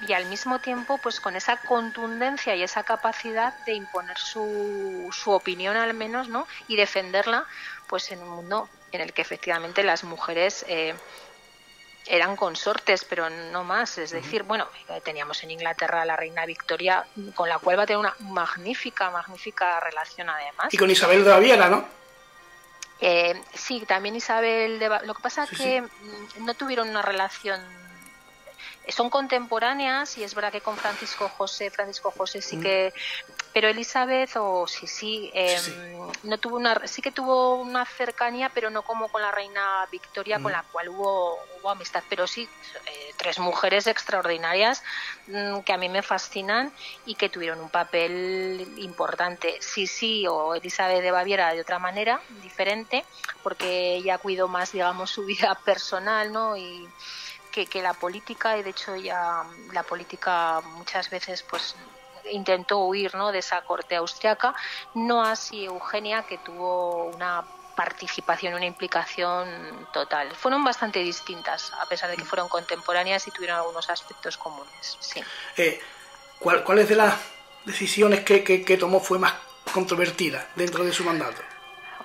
y al mismo tiempo pues con esa contundencia y esa capacidad de imponer su, su opinión al menos, ¿no? Y defenderla pues en un mundo en el que efectivamente las mujeres eh, eran consortes, pero no más. Es decir, bueno, teníamos en Inglaterra a la reina Victoria, con la cual va a tener una magnífica, magnífica relación además. Y con Isabel de Baviera, ¿no? Eh, sí, también Isabel de Lo que pasa es que no tuvieron una relación son contemporáneas y es verdad que con Francisco José, Francisco José sí mm. que, pero Elizabeth o sí sí, em, no tuvo una, sí que tuvo una cercanía, pero no como con la reina Victoria con mm. la cual hubo, hubo amistad, pero sí eh, tres mujeres extraordinarias mm, que a mí me fascinan y que tuvieron un papel importante. Sí sí o Elizabeth de Baviera de otra manera diferente porque ella cuidó más digamos su vida personal, ¿no? y que, la política, y de hecho ya la política muchas veces pues intentó huir ¿no? de esa corte austriaca, no así Eugenia, que tuvo una participación, una implicación total. Fueron bastante distintas, a pesar de que fueron contemporáneas y tuvieron algunos aspectos comunes. Sí. Eh, ¿cuál, ¿Cuáles de las decisiones que, que, tomó fue más controvertida dentro de su mandato?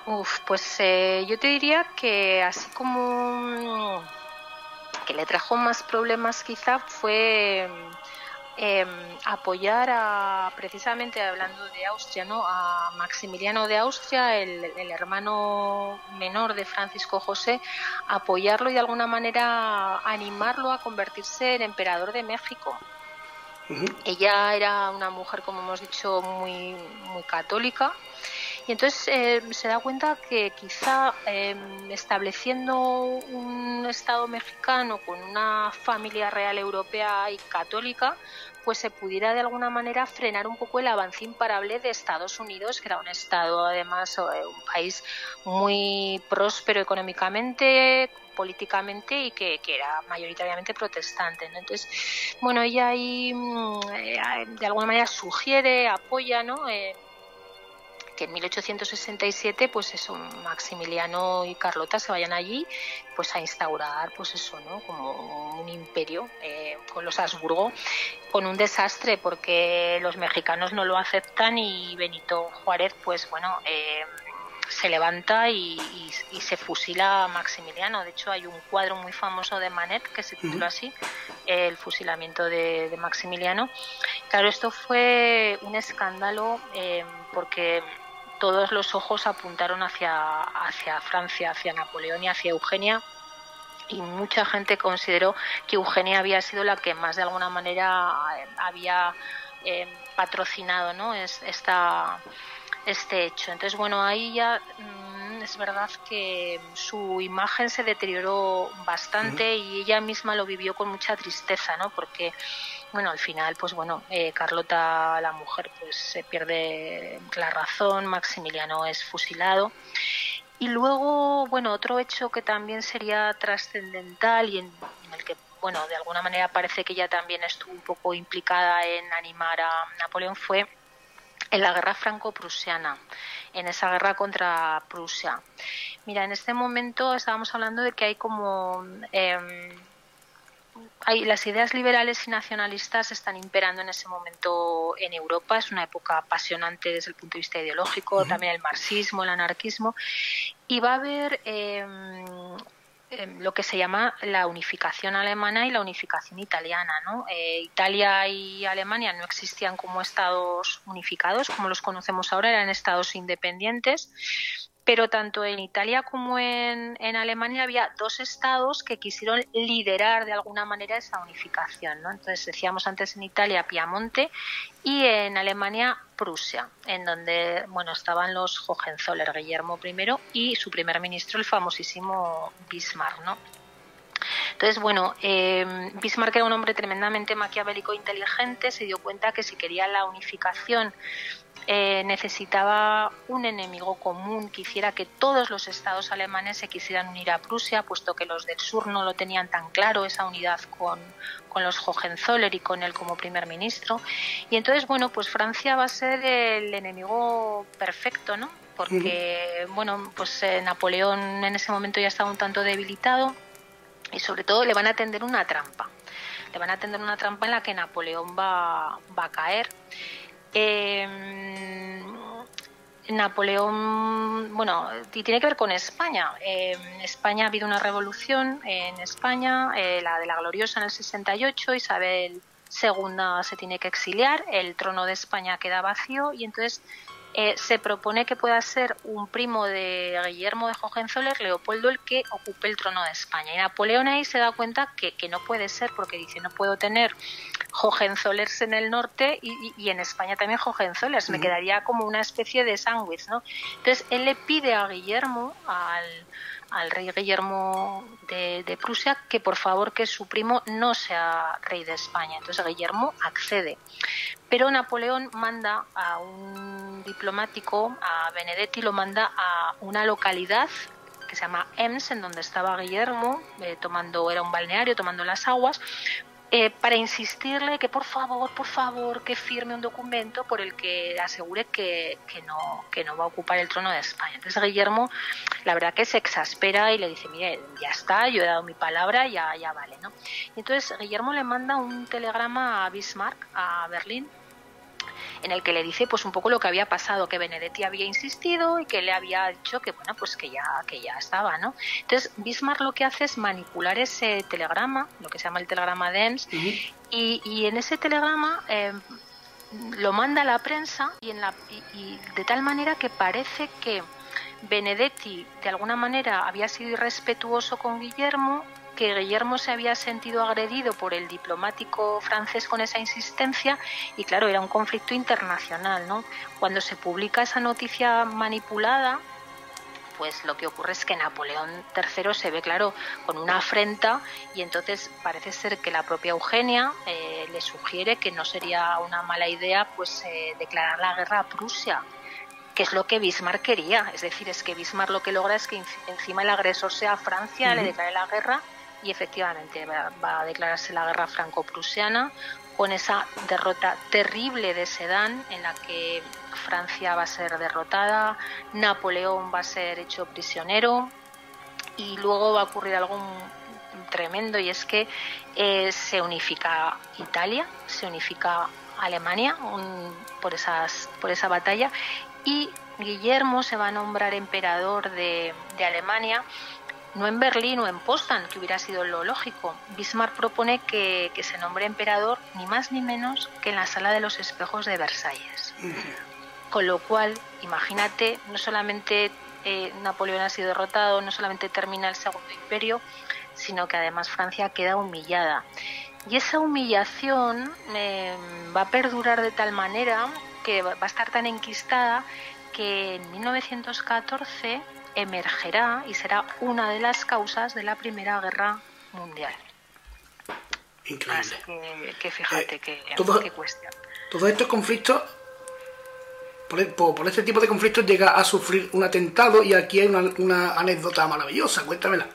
Uf, pues eh, yo te diría que así como que le trajo más problemas quizá fue em, apoyar a, precisamente hablando de Austria, ¿no? a Maximiliano de Austria, el, hermano menor de Francisco José, apoyarlo y de alguna manera animarlo a convertirse en emperador de México. Ella era una mujer, como hemos dicho, muy, muy católica. Y entonces eh, se da cuenta que quizá em, estableciendo un Estado mexicano con una familia real europea y católica, pues se pudiera de alguna manera frenar un poco el avance imparable de Estados Unidos, que era un Estado además, eh, un país muy próspero económicamente, políticamente y que, era mayoritariamente protestante. Entonces, bueno, ella ahí mm, eh, de alguna manera sugiere, apoya, ¿no? Eh, que en 1867 pues eso Maximiliano y Carlota se vayan allí pues a instaurar pues eso no como un imperio eh, con los Habsburgo con un desastre porque los mexicanos no lo aceptan y Benito Juárez pues bueno eh, se levanta y, se fusila a Maximiliano. De hecho, hay un cuadro muy famoso de Manet que se titula así, El fusilamiento de, Maximiliano. Claro, esto fue un escándalo eh, porque todos los ojos apuntaron hacia, hacia Francia, hacia Napoleón y hacia Eugenia y mucha gente consideró que Eugenia había sido la que más de alguna manera eh, había eh, patrocinado ¿no? es, esta, este hecho. Entonces, bueno, ahí ya mm, es verdad que su imagen se deterioró bastante y ella misma lo vivió con mucha tristeza, ¿no? Porque bueno, al final, pues bueno, eh, Carlota, la mujer, pues se pierde la razón, Maximiliano es fusilado. Y luego, bueno, otro hecho que también sería trascendental y en, el que, bueno, de alguna manera parece que ella también estuvo un poco implicada en animar a Napoleón fue en la guerra franco-prusiana, en esa guerra contra Prusia. Mira, en este momento estábamos hablando de que hay como em, hay, las ideas liberales y nacionalistas están imperando en ese momento en Europa. Es una época apasionante desde el punto de vista ideológico, también el marxismo, el anarquismo. Y va a haber em, em, lo que se llama la unificación alemana y la unificación italiana. ¿no? Eh, Italia y Alemania no existían como estados unificados, como los conocemos ahora, eran estados independientes pero tanto en Italia como en, Alemania había dos estados que quisieron liderar de alguna manera esa unificación. ¿no? Entonces decíamos antes en Italia Piamonte y en Alemania Prusia, en donde bueno estaban los Hohenzoller, Guillermo I y su primer ministro, el famosísimo Bismarck. ¿no? Entonces, bueno, eh, Bismarck era un hombre tremendamente maquiavélico e inteligente, se dio cuenta que si quería la unificación eh, necesitaba un enemigo común que hiciera que todos los estados alemanes se quisieran unir a Prusia, puesto que los del sur no lo tenían tan claro, esa unidad con, con los Hohenzoller y con él como primer ministro. Y entonces, bueno, pues Francia va a ser el enemigo perfecto, ¿no? Porque, bueno, pues eh, Napoleón en ese momento ya estaba un tanto debilitado y sobre todo le van a tender una trampa. Le van a tender una trampa en la que Napoleón va, va a caer eh, Napoleón, bueno, y tiene que ver con España. en España ha habido una revolución en España, eh, la de la gloriosa en el 68, Isabel II se tiene que exiliar, el trono de España queda vacío y entonces eh, se propone que pueda ser un primo de Guillermo de Hohenzoller, Leopoldo, el que ocupe el trono de España. Y Napoleón ahí se da cuenta que, no puede ser, porque dice, no puedo tener Hohenzollers en el norte y, en España también Hohenzollers, me quedaría como una especie de sándwich, ¿no? Entonces él le pide a Guillermo, al al rey Guillermo de, Prusia que por favor que su primo no sea rey de España. Entonces Guillermo accede. Pero Napoleón manda a un diplomático, a Benedetti, lo manda a una localidad que se llama Ems, en donde estaba Guillermo, eh, tomando, era un balneario, tomando las aguas, eh, para insistirle que por favor, por favor, que firme un documento por el que asegure que, que, no, que no va a ocupar el trono de España. Entonces Guillermo, la verdad que se exaspera y le dice, mire, ya está, yo he dado mi palabra, ya, ya vale, ¿no? Y entonces Guillermo le manda un telegrama a Bismarck, a Berlín, en el que le dice pues un poco lo que había pasado, que Benedetti había insistido y que le había dicho que bueno pues que ya que ya estaba, ¿no? Entonces Bismarck lo que hace es manipular ese telegrama, lo que se llama el telegrama de Ems, y, en ese telegrama eh, lo manda a la prensa y, en la, y de tal manera que parece que Benedetti de alguna manera había sido irrespetuoso con Guillermo que Guillermo se había sentido agredido por el diplomático francés con esa insistencia y claro, era un conflicto internacional, ¿no? Cuando se publica esa noticia manipulada, pues lo que ocurre es que Napoleón III se ve, claro, con una afrenta y entonces parece ser que la propia Eugenia eh, le sugiere que no sería una mala idea pues eh, declarar la guerra a Prusia que es lo que Bismarck quería. Es decir, es que Bismarck lo que logra es que encima el agresor sea Francia, le declare la guerra y efectivamente va, a declararse la guerra franco-prusiana con esa derrota terrible de Sedan en la que Francia va a ser derrotada, Napoleón va a ser hecho prisionero y luego va a ocurrir algo tremendo y es que eh, se unifica Italia, se unifica Alemania por, esas, por esa batalla y Guillermo se va a nombrar emperador de, Alemania no en Berlín o en Potsdam, que hubiera sido lo lógico. Bismarck propone que, se nombre emperador ni más ni menos que en la sala de los espejos de Versalles. Con lo cual, imagínate, no solamente eh, Napoleón ha sido derrotado, no solamente termina el Segundo Imperio, sino que además Francia queda humillada. Y esa humillación eh, va a perdurar de tal manera que va a estar tan enquistada que en 1914 emergerá y será una de las causas de la Primera Guerra Mundial. Increíble. que, fíjate eh, que, todo, cuestión. Todos estos conflictos, por, por, este tipo de conflictos llega a sufrir un atentado y aquí hay una, anécdota maravillosa, cuéntamela.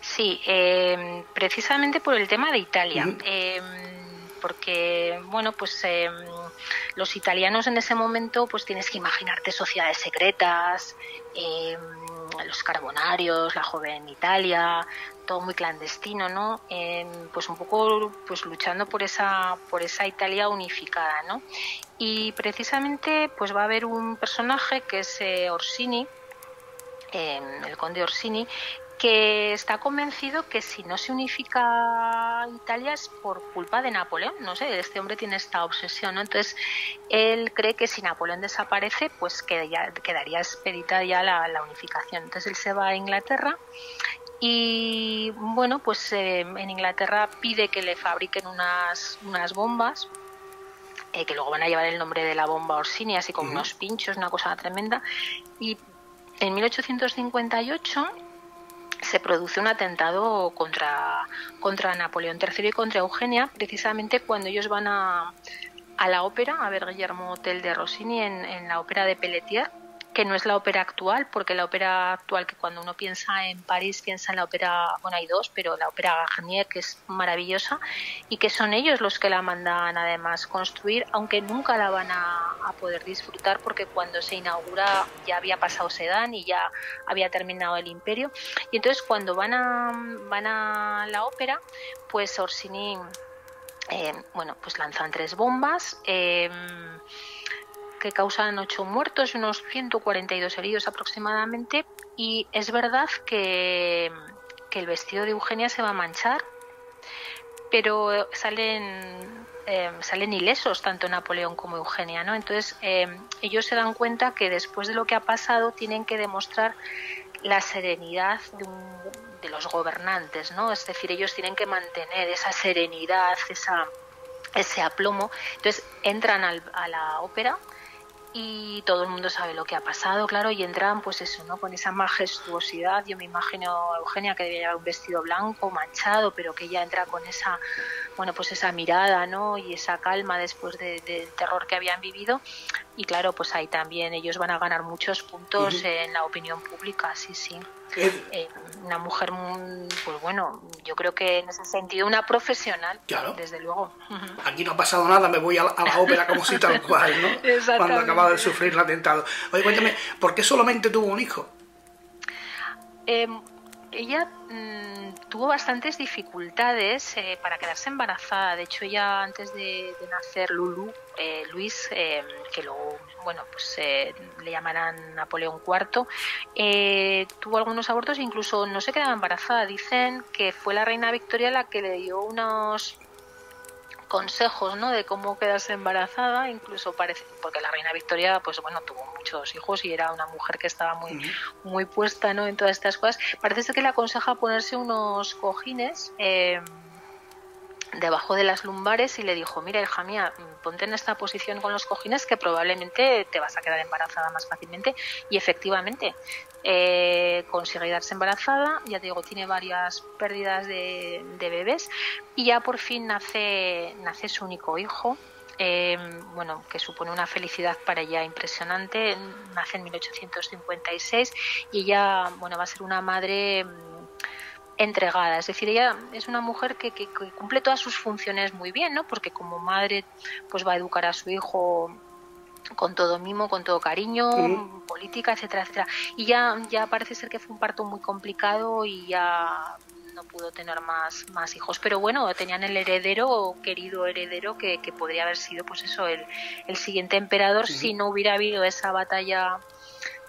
Sí, eh, precisamente por el tema de Italia porque, bueno, pues em, los italianos en ese momento, pues tienes que imaginarte sociedades secretas, em, los carbonarios, la joven Italia, todo muy clandestino, ¿no? Em, pues un poco pues luchando por esa por esa Italia unificada, ¿no? Y precisamente pues va a haber un personaje que es eh, Orsini, el conde Orsini, que está convencido que si no se unifica Italia es por culpa de Napoleón. No sé, este hombre tiene esta obsesión, ¿no? Entonces, él cree que si Napoleón desaparece, pues quedaría, quedaría expedita ya la, unificación. Entonces, él se va a Inglaterra y, bueno, pues eh, en Inglaterra pide que le fabriquen unas, unas bombas eh, que luego van a llevar el nombre de la bomba Orsini, así como unos pinchos, una cosa tremenda. Y en 1858 se produce un atentado contra, contra Napoleón III y contra Eugenia, precisamente cuando ellos van a, a la ópera, a ver Guillermo Hotel de Rossini en, en la ópera de Pelletier que no es la ópera actual, porque la ópera actual, que cuando uno piensa en París, piensa en la ópera, bueno, hay dos, pero la ópera Garnier, que es maravillosa, y que son ellos los que la mandan además construir, aunque nunca la van a, poder disfrutar, porque cuando se inaugura ya había pasado Sedán y ya había terminado el imperio. Y entonces cuando van a, van a la ópera, pues Orsini, eh, bueno, pues lanzan tres bombas. Eh, que causan ocho muertos y unos 142 heridos aproximadamente. Y es verdad que, que el vestido de Eugenia se va a manchar, pero salen eh, salen ilesos tanto Napoleón como Eugenia, ¿no? Entonces eh, ellos se dan cuenta que después de lo que ha pasado tienen que demostrar la serenidad de, de los gobernantes, ¿no? Es decir, ellos tienen que mantener esa serenidad, esa, ese aplomo. Entonces entran al, a la ópera y todo el mundo sabe lo que ha pasado, claro, y entran pues eso, ¿no? Con esa majestuosidad, yo me imagino a Eugenia que debía llevar un vestido blanco, manchado, pero que ella entra con esa, bueno, pues esa mirada, ¿no? Y esa calma después del terror que habían vivido, y claro, pues ahí también ellos van a ganar muchos puntos en la opinión pública, sí, sí. Eh, una mujer, pues bueno, yo creo que en ese sentido una profesional, claro. desde luego. Aquí no ha pasado nada, me voy a la, ópera como si tal cual, ¿no? Cuando acaba de sufrir el atentado. Oye, cuéntame, ¿por qué solamente tuvo un hijo? Eh, ella mm, tuvo bastantes dificultades eh, para quedarse embarazada. De hecho, ella antes de, nacer Lulu, eh, Luis, eh, que luego, bueno, pues le llamarán Napoleón IV, tuvo algunos abortos e incluso no se quedaba embarazada. Dicen que fue la reina Victoria la que le dio unos consejos ¿no? de cómo quedarse embarazada incluso parece porque la reina Victoria pues bueno tuvo muchos hijos y era una mujer que estaba muy muy puesta ¿no? en todas estas cosas parece ser que le aconseja ponerse unos cojines eh, debajo de las lumbares y le dijo, mira hija mía, ponte en esta posición con los cojines que probablemente te vas a quedar embarazada más fácilmente y efectivamente eh, consigue darse embarazada, ya te digo, tiene varias pérdidas de, bebés y ya por fin nace, nace su único hijo. Eh, bueno, que supone una felicidad para ella impresionante, nace en 1856 y ella, bueno, va a ser una madre entregada. Es decir, ella es una mujer que, cumple todas sus funciones muy bien, ¿no? Porque como madre, pues va a educar a su hijo con todo mimo, con todo cariño, política, etcétera, etcétera. Y ya, ya parece ser que fue un parto muy complicado y ya no pudo tener más, más hijos. Pero bueno, tenían el heredero, querido heredero, que, podría haber sido, pues eso, el, el siguiente emperador si no hubiera habido esa batalla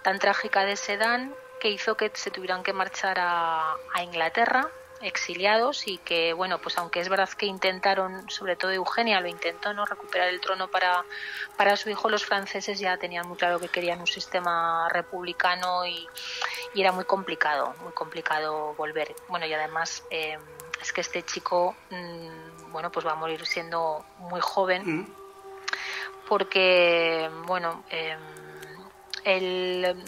tan trágica de Sedán que hizo que se tuvieran que marchar a, Inglaterra exiliados y que bueno pues aunque es verdad que intentaron sobre todo Eugenia lo intentó no recuperar el trono para para su hijo los franceses ya tenían muy claro que querían un sistema republicano y, era muy complicado muy complicado volver bueno y además em, es que este chico mm, bueno pues va a morir siendo muy joven mm. porque bueno eh, el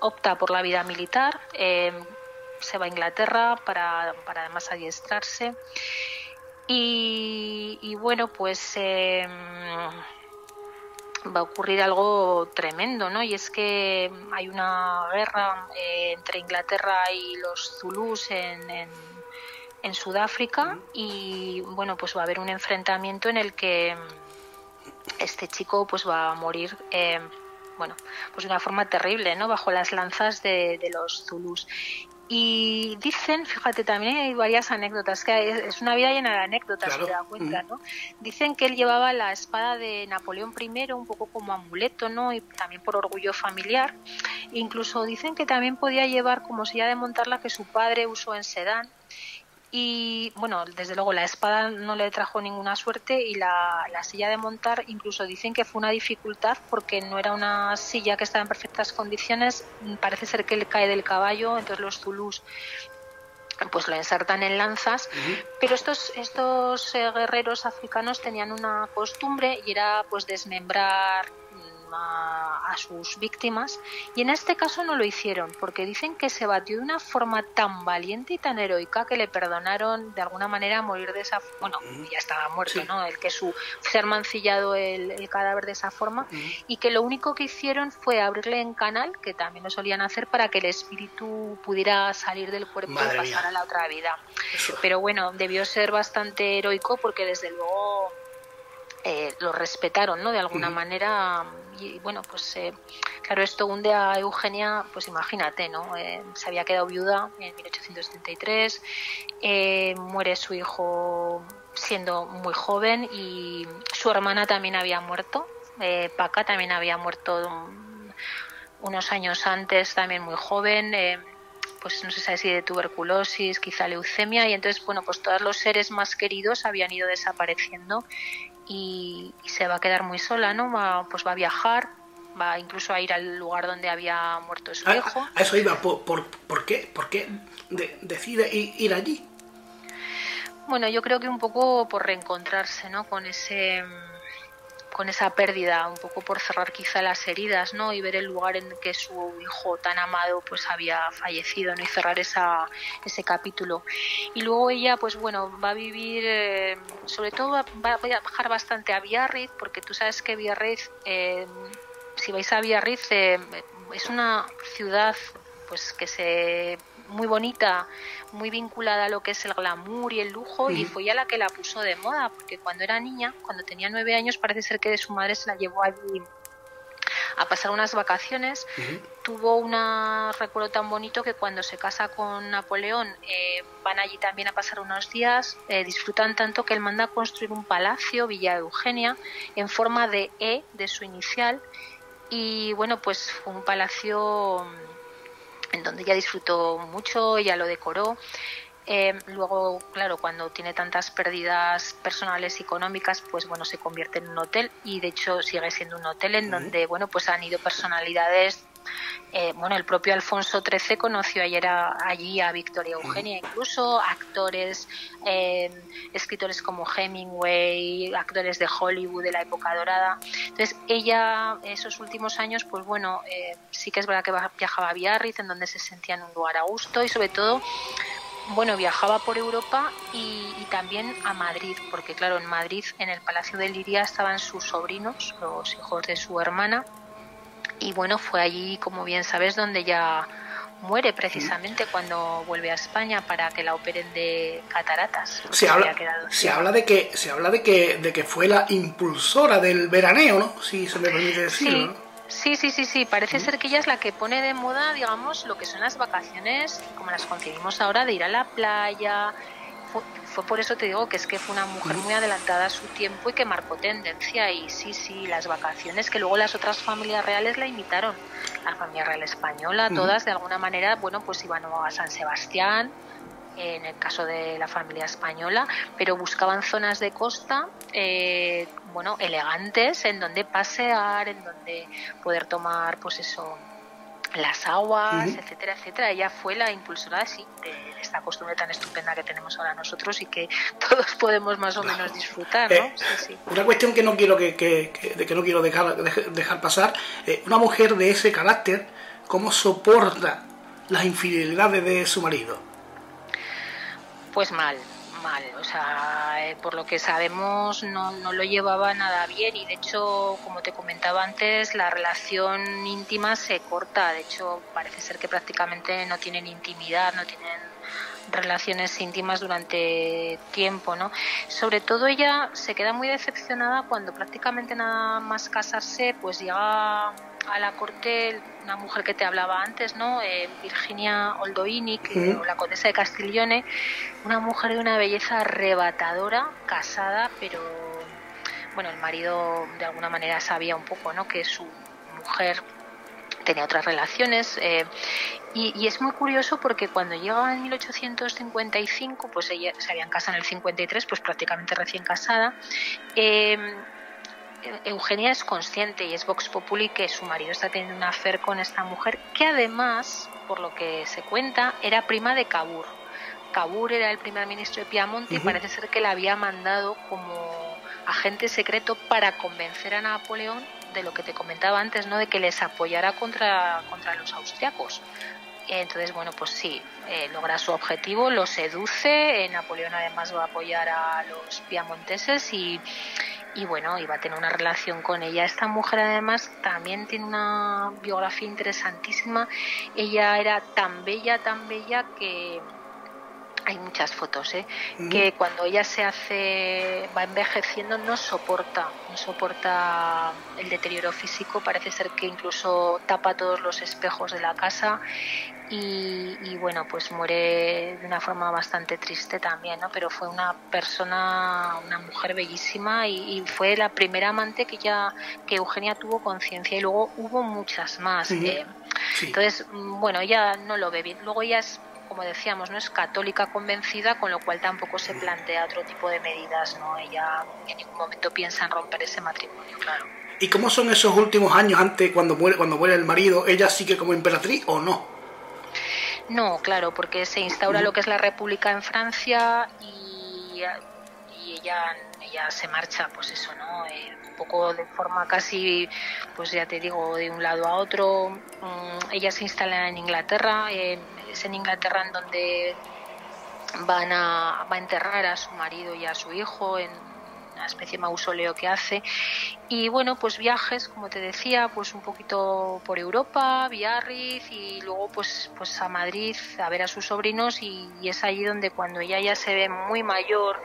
opta por la vida militar, eh, se va a Inglaterra para, para además adiestrarse. Y, bueno, pues eh, va a ocurrir algo tremendo, ¿no? Y es que hay una guerra eh, entre Inglaterra y los Zulús en, en, Sudáfrica y bueno, pues va a haber un enfrentamiento en el que este chico pues va a morir bueno, pues de una forma terrible, ¿no? Bajo las lanzas de, los Zulus. Y dicen, fíjate, también hay varias anécdotas, que es una vida llena de anécdotas, si te das cuenta, ¿no? Dicen que él llevaba la espada de Napoleón I un poco como amuleto, ¿no? Y también por orgullo familiar. Incluso dicen que también podía llevar como silla de montarla que su padre usó en Sedán y bueno, desde luego la espada no le trajo ninguna suerte y la, silla de montar incluso dicen que fue una dificultad porque no era una silla que estaba en perfectas condiciones, parece ser que él cae del caballo, entonces los zulús pues lo insertan en lanzas, pero estos, estos eh, guerreros africanos tenían una costumbre y era pues desmembrar a, sus víctimas. Y en este caso no lo hicieron porque dicen que se batió de una forma tan valiente y tan heroica que le perdonaron de alguna manera morir de esa bueno ya estaba muerto no el que su ser mancillado el, cadáver de esa forma. Y que lo único que hicieron fue abrirle en canal que también lo solían hacer para que el espíritu pudiera salir del cuerpo y pasar a la otra vida. Pero bueno debió ser bastante heroico porque desde luego eh, lo respetaron, ¿no? De alguna manera. Y bueno, pues eh, claro, esto hunde a Eugenia, pues imagínate, ¿no? Eh, se había quedado viuda en 1873, muere su hijo siendo muy joven y su hermana también había muerto. Paca también había muerto unos años antes, también muy joven pues no se sabe si de tuberculosis, quizá leucemia, y entonces, bueno, pues todos los seres más queridos habían ido desapareciendo y, se va a quedar muy sola, ¿no? Va, pues va a viajar, va incluso a ir al lugar donde había muerto su hijo. A, eso iba, ¿por, por, qué, por qué decide ir allí? Bueno, yo creo que un poco por reencontrarse, ¿no? Con ese con esa pérdida, un poco por cerrar quizá las heridas, ¿no? Y ver el lugar en que su hijo tan amado pues había fallecido, ¿no? Y cerrar esa, ese capítulo. Y luego ella, pues bueno, va a vivir, eh, sobre todo va, a bajar bastante a Biarritz, porque tú sabes que Biarritz, eh, si vais a Biarritz, eh, es una ciudad pues que se muy bonita, muy vinculada a lo que es el glamour y el lujo y fue ella la que la puso de moda, porque cuando era niña, cuando tenía nueve años, parece ser que de su madre se la llevó allí a pasar unas vacaciones. Tuvo un recuerdo tan bonito que cuando se casa con Napoleón eh, van allí también a pasar unos días, eh, disfrutan tanto que él manda a construir un palacio, Villa Eugenia, en forma de E de su inicial. Y bueno, pues fue un palacio en donde ella disfrutó mucho, ella lo decoró. Eh, luego, claro, cuando tiene tantas pérdidas personales y económicas, pues bueno, se convierte en un hotel y de hecho sigue siendo un hotel en donde, bueno, pues han ido personalidades eh, bueno, el propio Alfonso XIII conoció ayer allí a Victoria Eugenia, incluso actores, eh, escritores como Hemingway, actores de Hollywood de la época dorada. Entonces, ella, esos últimos años, pues bueno, eh, sí que es verdad que viajaba a Biarritz, en donde se sentía en un lugar a gusto y sobre todo bueno, viajaba por Europa y, y, también a Madrid, porque claro, en Madrid, en el Palacio de Liria, estaban sus sobrinos, los hijos de su hermana, y bueno, fue allí, como bien sabes, donde ya muere precisamente cuando vuelve a España para que la operen de cataratas. Se habla, se habla de que se habla de que de que fue la impulsora del veraneo, ¿no? Si se me permite decirlo. Sí. Sí, sí, sí, Parece ser que ella es la que pone de moda, digamos, lo que son las vacaciones, como las concebimos ahora, de ir a la playa, fue por eso te digo que es que fue una mujer muy adelantada a su tiempo y que marcó tendencia. Y sí, sí, las vacaciones que luego las otras familias reales la imitaron, la familia real española, todas de alguna manera, bueno, pues iban a San Sebastián, en el caso de la familia española, pero buscaban zonas de costa, eh, bueno, elegantes, en donde pasear, en donde poder tomar, pues eso, las aguas, etcétera, etcétera. Ella fue la impulsora sí, de esta costumbre tan estupenda que tenemos ahora nosotros y que todos podemos más o menos disfrutar. ¿no? Eh, sí, Una cuestión que no quiero que, que, que no quiero dejar, dejar pasar, eh, una mujer de ese carácter, ¿cómo soporta las infidelidades de su marido? Pues mal, mal, o sea, eh, por lo que sabemos no, no lo llevaba nada bien y de hecho, como te comentaba antes, la relación íntima se corta, de hecho parece ser que prácticamente no tienen intimidad, no tienen relaciones íntimas durante tiempo, ¿no? Sobre todo ella se queda muy decepcionada cuando prácticamente nada más casarse, pues llega a la corte una mujer que te hablaba antes, ¿no? Eh, Virginia Oldoini, que, la condesa de Castiglione, una mujer de una belleza arrebatadora, casada, pero bueno, el marido de alguna manera sabía un poco, ¿no? Que su mujer tenía otras relaciones eh, y, es muy curioso porque cuando llega en 1855, pues ella se habían casado en el 53, pues prácticamente recién casada. Eh, Eugenia es consciente y es Vox Populi que su marido está teniendo una affair con esta mujer, que además, por lo que se cuenta, era prima de Cabur. Cabur era el primer ministro de Piamonte y parece ser que la había mandado como agente secreto para convencer a Napoleón de lo que te comentaba antes, ¿no? De que les apoyara contra, contra los austriacos. Entonces, bueno, pues sí, eh, logra su objetivo, lo seduce. Eh, Napoleón además va a apoyar a los piamonteses y, y bueno, iba a tener una relación con ella. Esta mujer además también tiene una biografía interesantísima. Ella era tan bella, tan bella que hay muchas fotos, ¿eh? que cuando ella se hace, va envejeciendo, no soporta, no soporta el deterioro físico, parece ser que incluso tapa todos los espejos de la casa y, bueno, pues muere de una forma bastante triste también, ¿no? Pero fue una persona, una mujer bellísima y, fue la primera amante que ya, que Eugenia tuvo conciencia y luego hubo muchas más. ¿eh? Entonces, bueno, ella no lo ve bien. Luego ella es como decíamos, no es católica convencida, con lo cual tampoco se plantea otro tipo de medidas, ¿no? Ella en ningún momento piensa en romper ese matrimonio, claro. ¿Y cómo son esos últimos años antes cuando muere cuando muere el marido? ¿Ella sigue como emperatriz o no? No, claro, porque se instaura lo que es la República en Francia y, y ella, ella se marcha, pues eso, ¿no? Eh, un poco de forma casi, pues ya te digo, de un lado a otro. Mm, ella se instala en Inglaterra, es en Inglaterra en donde van a, va a enterrar a su marido y a su hijo en una especie de mausoleo que hace. Y bueno, pues viajes, como te decía, pues un poquito por Europa, Biarritz y luego pues, pues a Madrid a ver a sus sobrinos y, es allí donde cuando ella ya se ve muy mayor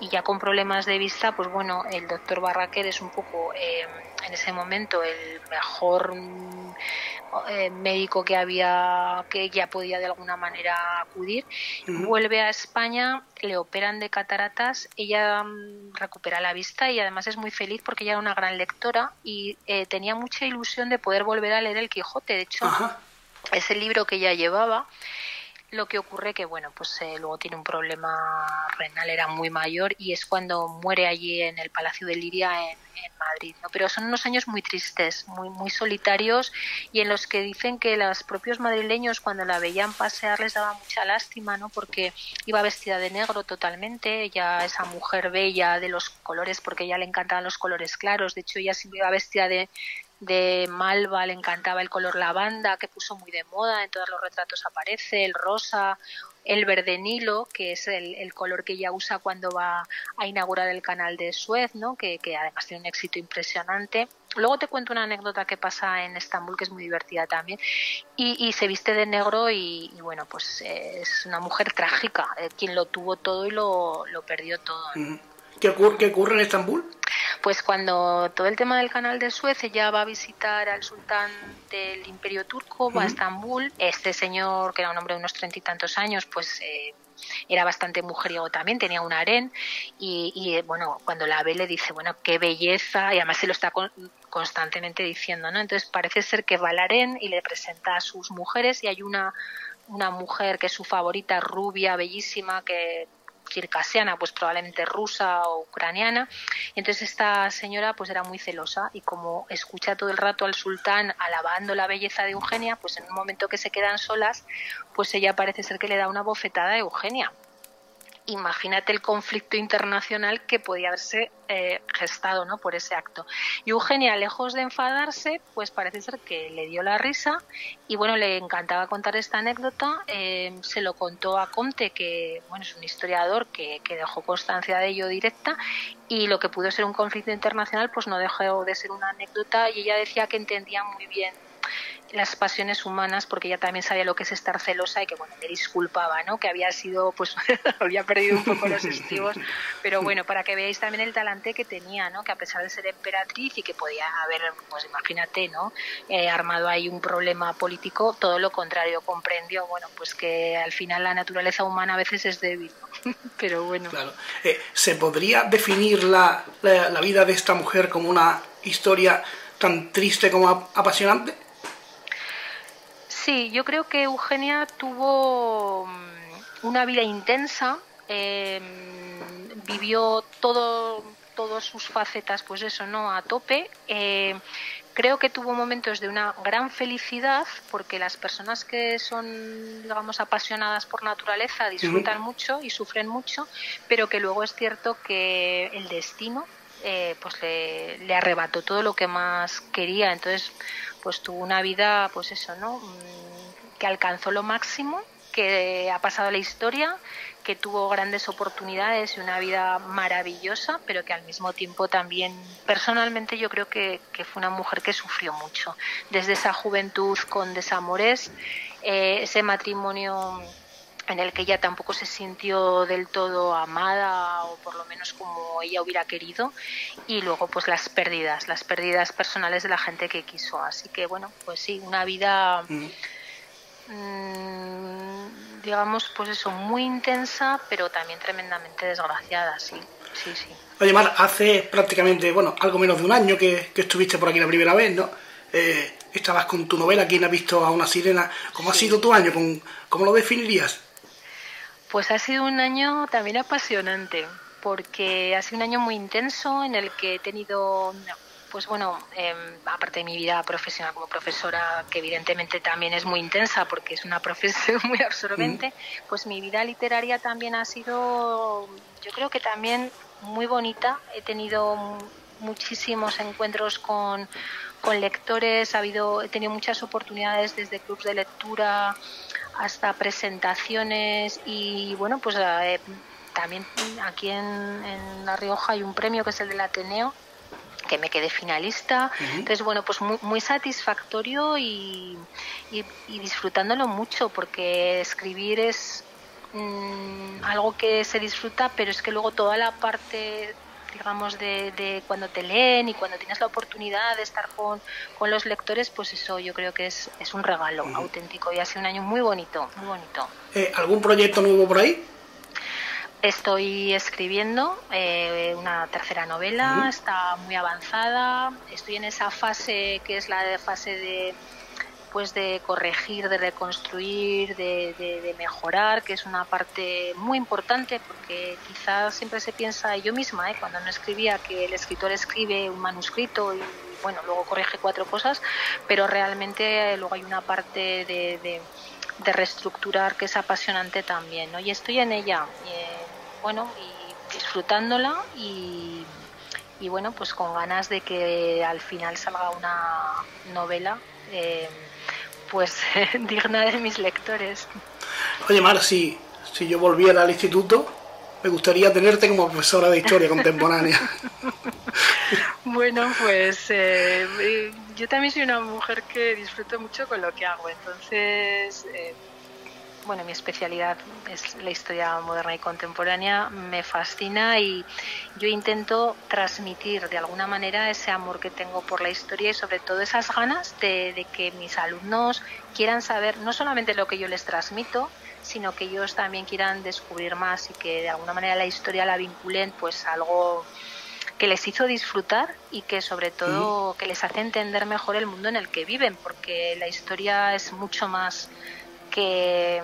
y ya con problemas de vista, pues bueno, el doctor Barraquer es un poco eh, en ese momento el mejor eh, médico que había que ya podía de alguna manera acudir vuelve a España le operan de cataratas ella mm, recupera la vista y además es muy feliz porque ella era una gran lectora y eh, tenía mucha ilusión de poder volver a leer el Quijote. De hecho ese libro que ella llevaba Lo que ocurre que, bueno, pues eh, luego tiene un problema renal, era muy mayor y es cuando muere allí en el Palacio de Liria en, Madrid. ¿no? Pero son unos años muy tristes, muy, muy solitarios y en los que dicen que los propios madrileños cuando la veían pasear les daba mucha lástima, ¿no? Porque iba vestida de negro totalmente, ella, esa mujer bella de los colores, porque ella le encantaban los colores claros, de hecho ella siempre iba vestida de, de Malva le encantaba el color lavanda, que puso muy de moda, en todos los retratos aparece, el rosa, el verde nilo, que es el, color que ella usa cuando va a inaugurar el canal de Suez, ¿no? que, que además tiene un éxito impresionante. Luego te cuento una anécdota que pasa en Estambul que es muy divertida también. Y, se viste de negro y, bueno, pues eh, es una mujer trágica, eh, quien lo tuvo todo y lo, lo perdió todo. ¿Qué, ocurre, ¿Qué ocurre en Estambul? Pues cuando todo el tema del canal de Suez ella va a visitar al sultán del imperio turco, va a Estambul, este señor, que era un hombre de unos treinta y tantos años, pues eh, era bastante mujeriego también, tenía un harén. Y, eh, bueno, cuando la ve le dice, bueno, qué belleza, y además se lo está constantemente diciendo, ¿no? Entonces parece ser que va al harén y le presenta a sus mujeres. Y hay una, una mujer que es su favorita, rubia, bellísima, que circasiana, pues probablemente rusa o ucraniana. entonces esta señora pues era muy celosa y como escucha todo el rato al sultán alabando la belleza de Eugenia, pues en un momento que se quedan solas, pues ella parece ser que le da una bofetada a Eugenia imagínate el conflicto internacional que podía haberse eh, gestado ¿no? por ese acto. Y Eugenia, lejos de enfadarse, pues parece ser que le dio la risa y bueno, le encantaba contar esta anécdota. Eh, se lo contó a Comte, que bueno, es un historiador que, que dejó constancia de ello directa y lo que pudo ser un conflicto internacional pues no dejó de ser una anécdota y ella decía que entendía muy bien las pasiones humanas porque ella también sabía lo que es estar celosa y que bueno me disculpaba no que había sido pues había perdido un poco los estribos pero bueno para que veáis también el talante que tenía no que a pesar de ser emperatriz y que podía haber pues imagínate no eh, armado ahí un problema político todo lo contrario comprendió bueno pues que al final la naturaleza humana a veces es débil pero bueno. Claro. Eh, se podría definir la, la vida de esta mujer como una historia tan triste como apasionante Sí, yo creo que Eugenia tuvo mm, una vida intensa, em, vivió todo, todas sus facetas, pues eso, ¿no? A tope. Em, creo que tuvo momentos de una gran felicidad, porque las personas que son, digamos, apasionadas por naturaleza disfrutan mucho y sufren mucho, pero que luego es cierto que el destino eh, pues le, arrebató todo lo que más quería. Entonces, pues tuvo una vida, pues eso, ¿no? Mm, que alcanzó lo máximo, que ha pasado la historia, que tuvo grandes oportunidades y una vida maravillosa, pero que al mismo tiempo también, personalmente, yo creo que, fue una mujer que sufrió mucho. Desde esa juventud con desamores, eh, ese matrimonio en el que ella tampoco se sintió del todo amada o por lo menos como ella hubiera querido y luego pues las pérdidas, las pérdidas personales de la gente que quiso. Así que bueno, pues sí, una vida mm, digamos pues eso, muy intensa pero también tremendamente desgraciada, sí, sí, sí. Oye Mar, hace prácticamente, bueno, algo menos de un año que, estuviste por aquí la primera vez, ¿no? Eh, estabas con tu novela, ¿Quién ha visto a una sirena? ¿Cómo ha sido tu año? ¿Cómo lo definirías? Pues ha sido un año también apasionante, porque ha sido un año muy intenso en el que he tenido, pues bueno, em, aparte de mi vida profesional como profesora, que evidentemente también es muy intensa porque es una profesión muy absorbente, mm. pues mi vida literaria también ha sido, yo creo que también muy bonita. He tenido muchísimos encuentros con, con lectores, ha habido, he tenido muchas oportunidades desde clubs de lectura hasta presentaciones y bueno, pues eh, también aquí en, La Rioja hay un premio que es el del Ateneo que me quedé finalista. Entonces, bueno, pues muy, satisfactorio y, disfrutándolo mucho, porque escribir es mm, algo que se disfruta, pero es que luego toda la parte digamos, de, cuando te leen y cuando tienes la oportunidad de estar con, los lectores, pues eso yo creo que es, es un regalo auténtico y ha sido un año muy bonito, muy bonito. Eh, ¿Algún proyecto nuevo por ahí? Estoy escribiendo eh, una tercera novela, está muy avanzada, estoy en esa fase que es la fase de pues de corregir, de reconstruir, de, mejorar, que es una parte muy importante porque quizás siempre se piensa yo misma, ¿eh? cuando no escribía, que el escritor escribe un manuscrito y bueno, luego corrige cuatro cosas, pero realmente luego hay una parte de, reestructurar que es apasionante también, ¿no? Y estoy en ella, eh, bueno, y disfrutándola y, y bueno, pues con ganas de que al final salga una novela. Eh, pues digna de mis lectores. Oye, Mar, si, si yo volviera al instituto, me gustaría tenerte como profesora de historia contemporánea. bueno, pues eh, yo también soy una mujer que disfruto mucho con lo que hago, entonces eh, bueno, mi especialidad es la historia moderna y contemporánea, me fascina y yo intento transmitir de alguna manera ese amor que tengo por la historia y sobre todo esas ganas de, que mis alumnos quieran saber no solamente lo que yo les transmito, sino que ellos también quieran descubrir más y que de alguna manera la historia la vinculen pues algo que les hizo disfrutar y que sobre todo que les hace entender mejor el mundo en el que viven, porque la historia es mucho más que,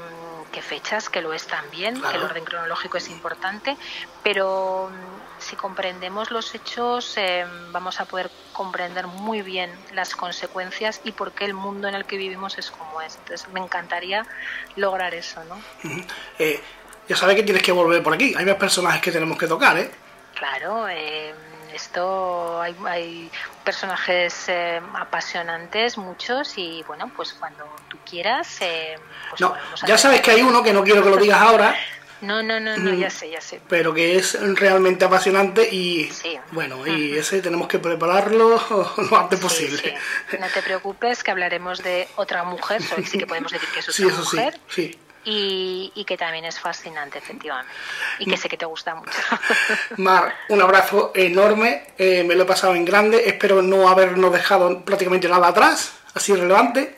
fechas, que lo es también, que el orden cronológico es importante, pero mm, si comprendemos los hechos eh, vamos a poder comprender muy bien las consecuencias y por qué el mundo en el que vivimos es como es. Entonces me encantaría lograr eso, ¿no? Eh, ya sabes que tienes que volver por aquí, hay más personajes que tenemos que tocar, ¿eh? Claro, eh, esto hay, personajes eh, apasionantes, muchos, y bueno, pues cuando tú quieras. Eh, pues no, ya sabes que hay uno que no quiero que lo digas ahora. No, no, no, no, ya sé, ya sé. Pero que es realmente apasionante y bueno, y ese tenemos que prepararlo lo antes posible. No te preocupes que hablaremos de otra mujer, sí que podemos decir que es otra mujer. Sí, y, que también es fascinante, efectivamente. Y que sé que te gusta mucho. Mar, un abrazo enorme, eh, me lo he pasado en grande, espero no habernos dejado prácticamente nada atrás, así relevante.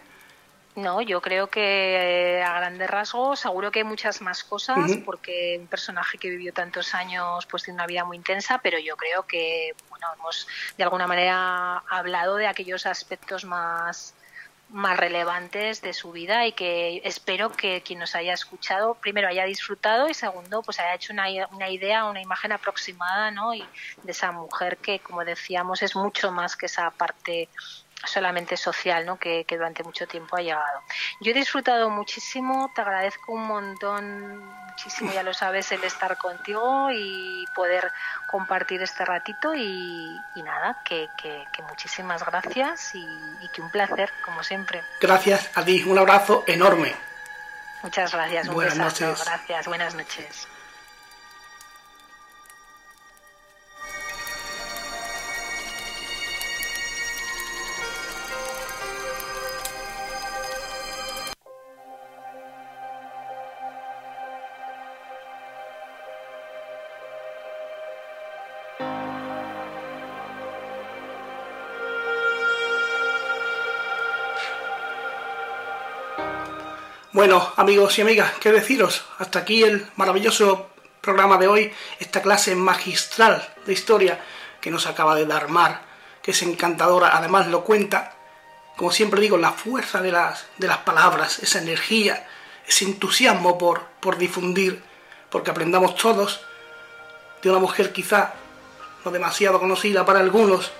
No, yo creo que eh, a grandes rasgos seguro que hay muchas más cosas, porque un personaje que vivió tantos años pues tiene una vida muy intensa, pero yo creo que bueno, hemos de alguna manera hablado de aquellos aspectos más más relevantes de su vida y que espero que quien nos haya escuchado primero haya disfrutado y segundo pues haya hecho una, una idea, una imagen aproximada ¿no? y de esa mujer que como decíamos es mucho más que esa parte solamente social, ¿no? Que, durante mucho tiempo ha llegado. Yo he disfrutado muchísimo, te agradezco un montón, muchísimo, ya lo sabes, el estar contigo y poder compartir este ratito y, nada, que, muchísimas gracias y, y, que un placer, como siempre. Gracias a ti, un abrazo enorme. Muchas gracias, un buenas noches. gracias, buenas noches. Bueno, amigos y amigas, ¿qué deciros? Hasta aquí el maravilloso programa de hoy, esta clase magistral de historia que nos acaba de dar Mar, que es encantadora, además lo cuenta, como siempre digo, la fuerza de las, de las palabras, esa energía, ese entusiasmo por, por difundir, porque aprendamos todos de una mujer quizá no demasiado conocida para algunos,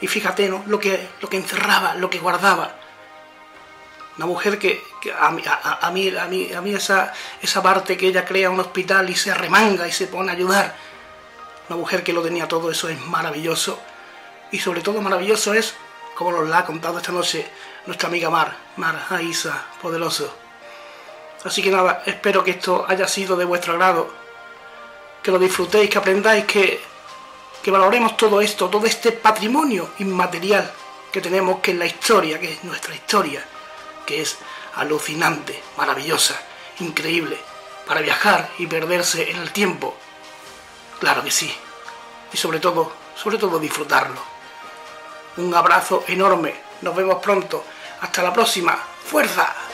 y fíjate, ¿no? Lo que, lo que encerraba, lo que guardaba una mujer que, a, mí, a, mí, a, mí, a mí esa, esa parte que ella crea un hospital y se remanga y se pone a ayudar. Una mujer que lo tenía todo, eso es maravilloso. Y sobre todo maravilloso es, como nos la ha contado esta noche nuestra amiga Mar, Mar Aisa, poderoso. Así que nada, espero que esto haya sido de vuestro agrado, que lo disfrutéis, que aprendáis, que, que valoremos todo esto, todo este patrimonio inmaterial que tenemos, que es la historia, que es nuestra historia que es alucinante, maravillosa, increíble, para viajar y perderse en el tiempo. Claro que sí. Y sobre todo, sobre todo disfrutarlo. Un abrazo enorme. Nos vemos pronto. Hasta la próxima. ¡Fuerza!